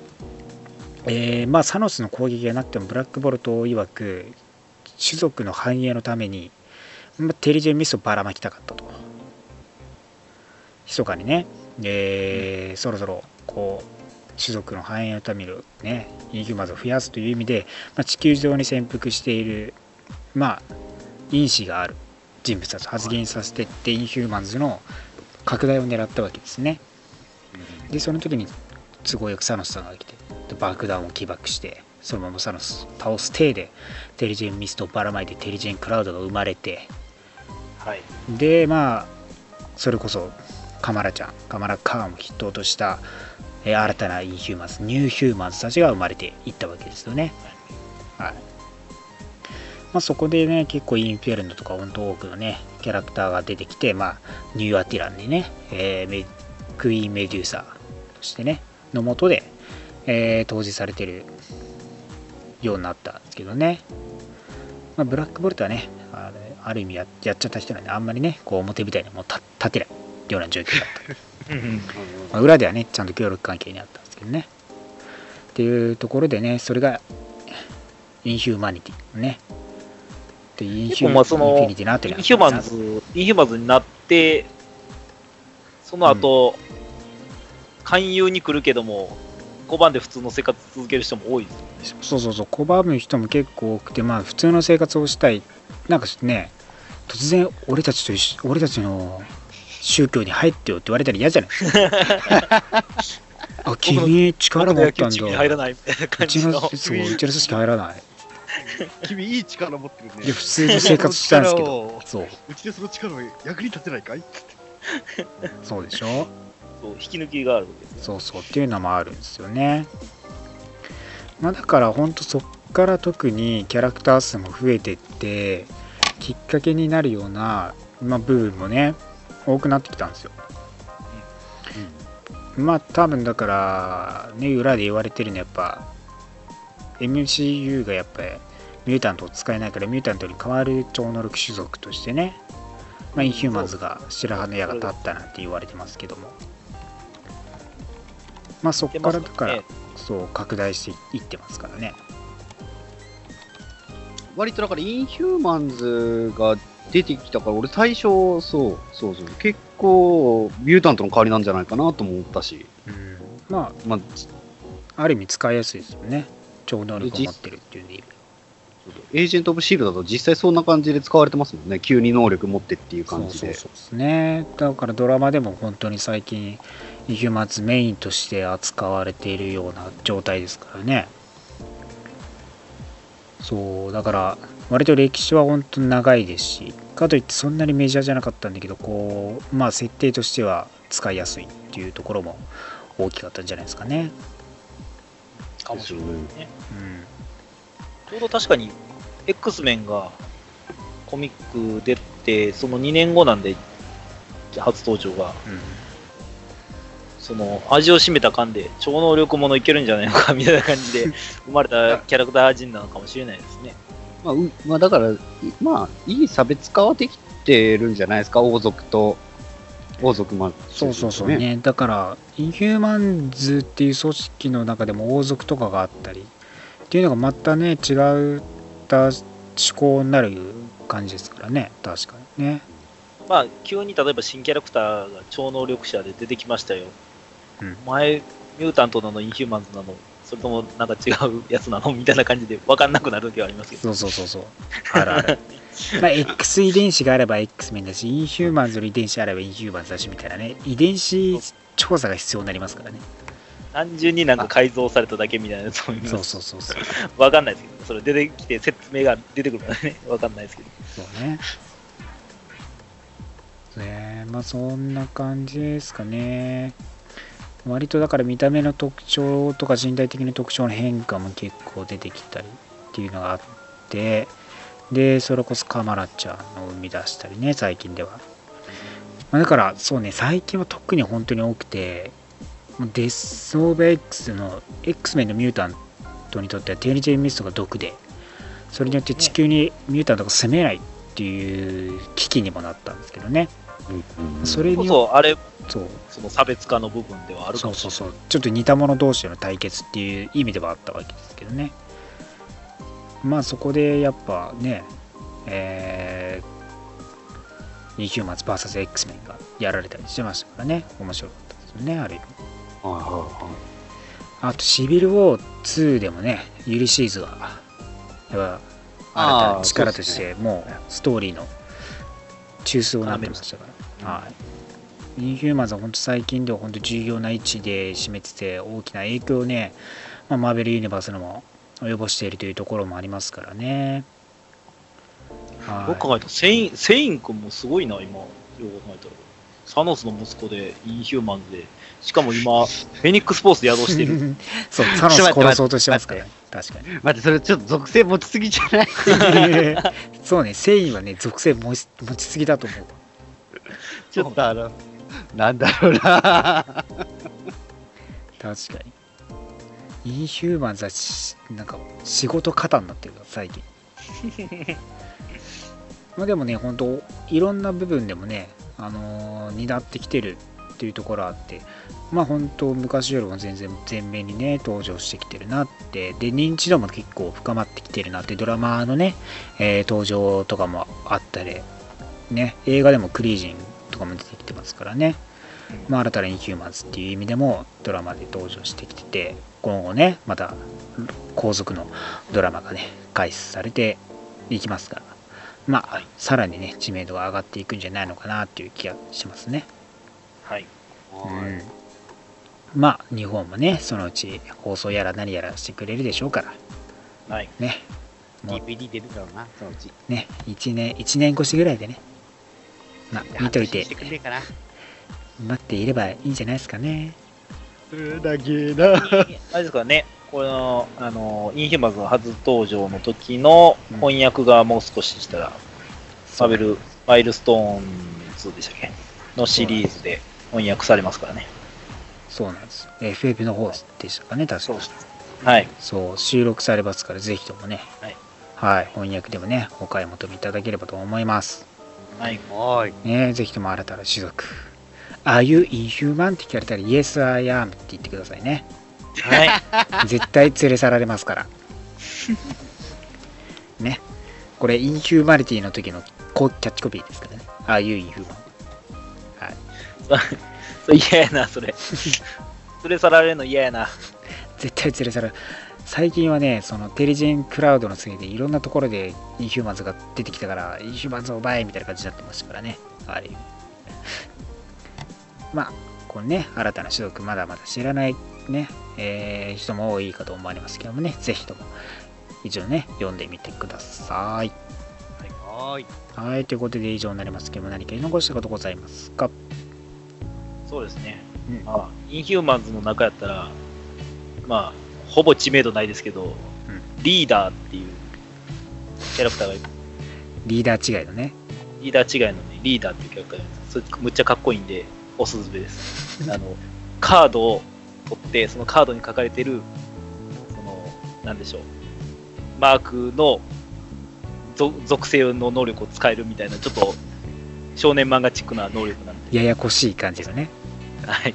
えーまあサノスの攻撃がなくてもブラックボルト曰く種族の繁栄のために、まあ、テリジェンミスをばらまきたかったと。密かにね、えーそろそろこう種族の繁栄のためにねインヒューマンズを増やすという意味で、まあ、地球上に潜伏しているまあ因子がある人物たちを発現させてって、インヒューマンズの拡大を狙ったわけですね。でその時に都合よくサノスさんが来てで爆弾を起爆してそのままサノスを倒す体でテリジェンミストをばらまいてテリジェンクラウドが生まれてはい。でまあそれこそカマラちゃんカマラカーンを筆頭とした、え新たなインヒューマンズニューヒューマンズたちが生まれていったわけですよね。はい。まあ、そこでね結構インフェルノとか本当多くのねキャラクターが出てきてまあニューアティランにね、えークイーンメデューサとしてねのもとで、えー統治されてるようになったんですけどね。まあ、ブラックボルトはねあれある意味ややっちゃった人なんであんまりねこう表みたいにもう立立てないような状況だった、うんうん。まあ、裏ではねちゃんと協力関係にあったんですけどね。っていうところでねそれがインヒューマニティね。でインヒュー結構まあそのインフィニティの後にインヒューマンズ、インヒューマンズになって、その後、勧誘に来るけども、5番で普通の生活続ける人も多いですよね。そうそうそう拒む人も結構多くてまあ普通の生活をしたい。なんかね突然俺たちと一緒俺たちの宗教に入ってよって言われたら嫌じゃない？あ君力持ったん僕の野球チームに入だらないうちじの。ううちの組織入らない君いい力持ってるね。いや普通の生活したんですけどど。そううちでその力を役に立てないかい？そうでしょ？そう引き抜きがあるわけですよ。そうそうっていうのもあるんですよねまあだからほんとそっから特にキャラクター数も増えてってきっかけになるような、まあ、部分もね多くなってきたんですよ、まあ多分だからね裏で言われてるのはやっぱ MCU がやっぱりミュータントを使えないからミュータントに代わる超能力種族としてね、まあ、インヒューマンズが白羽の矢が立ったなんて言われてますけども。まあそこからだから、ね。そう拡大していってますからね割とだからインヒューマンズが出てきたから、俺最初、そう、そうそう、結構、ミュータントの代わりなんじゃないかなとも思ったし、うん。ままあ、あある意味使いやすいですよね。超能力を持ってるっていうんでエージェント・オブ・シールドだと実際そんな感じで使われてますもんね。急に能力持ってっていう感じで。そうそうそうですね。だからドラマでも本当に最近インヒューマンズメインとして扱われているような状態ですからねそうだから割と歴史は本当に長いですしかといってそんなにメジャーじゃなかったんだけどこうまあ設定としては使いやすいっていうところも大きかったんじゃないですかね。かもしれないね。うん。ちょうど確かに、X メンがコミック出て、その2年後なんで、初登場が、うんその味を占めた感で超能力ものいけるんじゃないのかみたいな感じで 生まれたキャラクター人なのかもしれないですね。まあ、うまあ、だから、いまあ、いい差別化はできてるんじゃないですか、王族と、王族マン、そうそうそうね。だから、インヒューマンズっていう組織の中でも王族とかがあったりっていうのがまたね、違った思考になる感じですからね、確かにね。まあ急に例えば新キャラクターが超能力者で出てきましたよ。うん前、ミュータントなの、インヒューマンズなの、それともなんか違うやつなのみたいな感じで分かんなくなる時はありますけど。そうそうそうそう。あるある。まあ、X 遺伝子があれば X メンだし、インヒューマンズの遺伝子あればインヒューマンズだしみたいなね、遺伝子調査が必要になりますからね。単純になんか改造されただけみたいなやつもいます。そうそうそうそう。わかんないですけど、それ出てきて説明が出てくるからね、わかんないですけど。そうね。ねまあそんな感じですかね。割とだから見た目の特徴とか身体的な特徴の変化も結構出てきたりっていうのがあって、で、それこそカマラちゃんを生み出したりね、最近では。まあ、だからそうね、最近は特に本当に多くて、もうデス・オーブ・ X の X メンのミュータントにとってはテーリジェン・ミストが毒で、それによって地球にミュータントが攻めないっていう危機にもなったんですけどね。それこによそ、あれ、そうその差別化の部分ではあるかそうもしれない。そうそうちょっと似た者同士での対決っていう意味ではあったわけですけどね。まあそこでやっぱねえー、インヒューマンズ VSX メンがやられたりしてましたからね。面白かったですよねある意味はいはいはい。あとシビルウォー2でもねユリシーズがやっぱ新たな力としてもうストーリーの中枢になってましたから、はい、インヒューマンズは本当最近では本当重要な位置で占めてて大きな影響をね、まあ、マーベルユニバースにも及ぼしているというところもありますからね。はい僕考えたらセイン、セイン君もすごいな、今。よく考えたら。サノスの息子で、インヒューマンズで、しかも今、フェニックスポーツで宿してる。そう、サノス殺そうとしてますからね。確かに。待って、それちょっと属性持ちすぎじゃない？そうね、繊維はね、属性持ち持ちすぎだと思う。ちょっとあの、なんだろうな。確かに。インヒューマンズはしなんか仕事過になってるから最近。まあでもね、本当いろんな部分でもね、あのー担ってきてるっていうところあって、まあ本当昔よりも全然前面にね、登場してきてるなって、で、認知度も結構深まってきてるなって、ドラマのね、えー登場とかもあったり、ね、映画でもクリージンとかも出てきてますからね。まあ、新たなインヒューマンズっていう意味でもドラマで登場してきてて今後ねまた後続のドラマがね開始されていきますからまあ、はいさらにね知名度が上がっていくんじゃないのかなっていう気がしますね、はい。うん、まあ日本もねそのうち放送やら何やらしてくれるでしょうからはい。ね DVD 出るだろうな、そのうち。ね1年1年越しぐらいでねまあ見といて。待っていればいいんじゃないですかね。だ。けな。あれですからね、この、あの、インヒューマンズの初登場の時の翻訳がもう少ししたら、マーベル、マイルストーンズでしたっけ？のシリーズで翻訳されますからね。そうなんです。よ FF の方でしたかね確か。はい。そう収録されますからぜひともね。はい、はい、翻訳でもねお買い求めいただければと思いますはい。はーい。ねぜひとも新たな種族 Are you inhuman? って聞かれたら Yes I am って言ってくださいねはい。絶対連れ去られますから ねこれインヒューマリティの時のこキャッチコピーですからね Are you inhuman? それ嫌やな、それ。連れ去られるの嫌やな。絶対連れ去られ最近はねそのテリジェンクラウドのせいでいろんなところでインヒューマンズが出てきたからインヒューマンズを奪えみたいな感じになってましたからね。ある意味まあこのね新たな種族まだまだ知らないね、えー人も多いかと思われますけどもねぜひとも一応ね読んでみてください。はーい。はい。ということで以上になりますけども何か言い残したことございますか？そうですね。うん。まあ、インヒューマンズの中やったら、まあ、ほぼ知名度ないですけど、リーダーっていうキャラクターがいる。リーダー違いのね。リーダー違いのね、リーダーっていうキャラクターがいる。それむっちゃかっこいいんで、おすすめです。あの、カードを取って、そのカードに書かれてる、その、なんでしょう、マークのぞ属性の能力を使えるみたいな、ちょっと少年漫画チックな能力なんで、ややこしい感じのね。はい。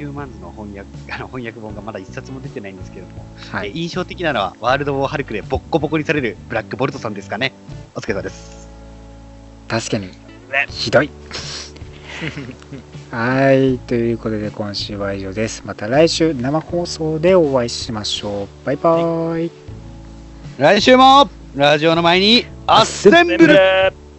ヒューマンズの翻訳、あの翻訳本がまだ一冊も出てないんですけども、はい。え印象的なのは、ワールド・ウォー・ハルクでボッコボコにされるブラック・ボルトさんですかね。お疲れ様です。確かに、ひどい。はい。ということで、今週は以上です。また来週、生放送でお会いしましょう。バイバイ。来週も、ラジオの前に、アッセンブルル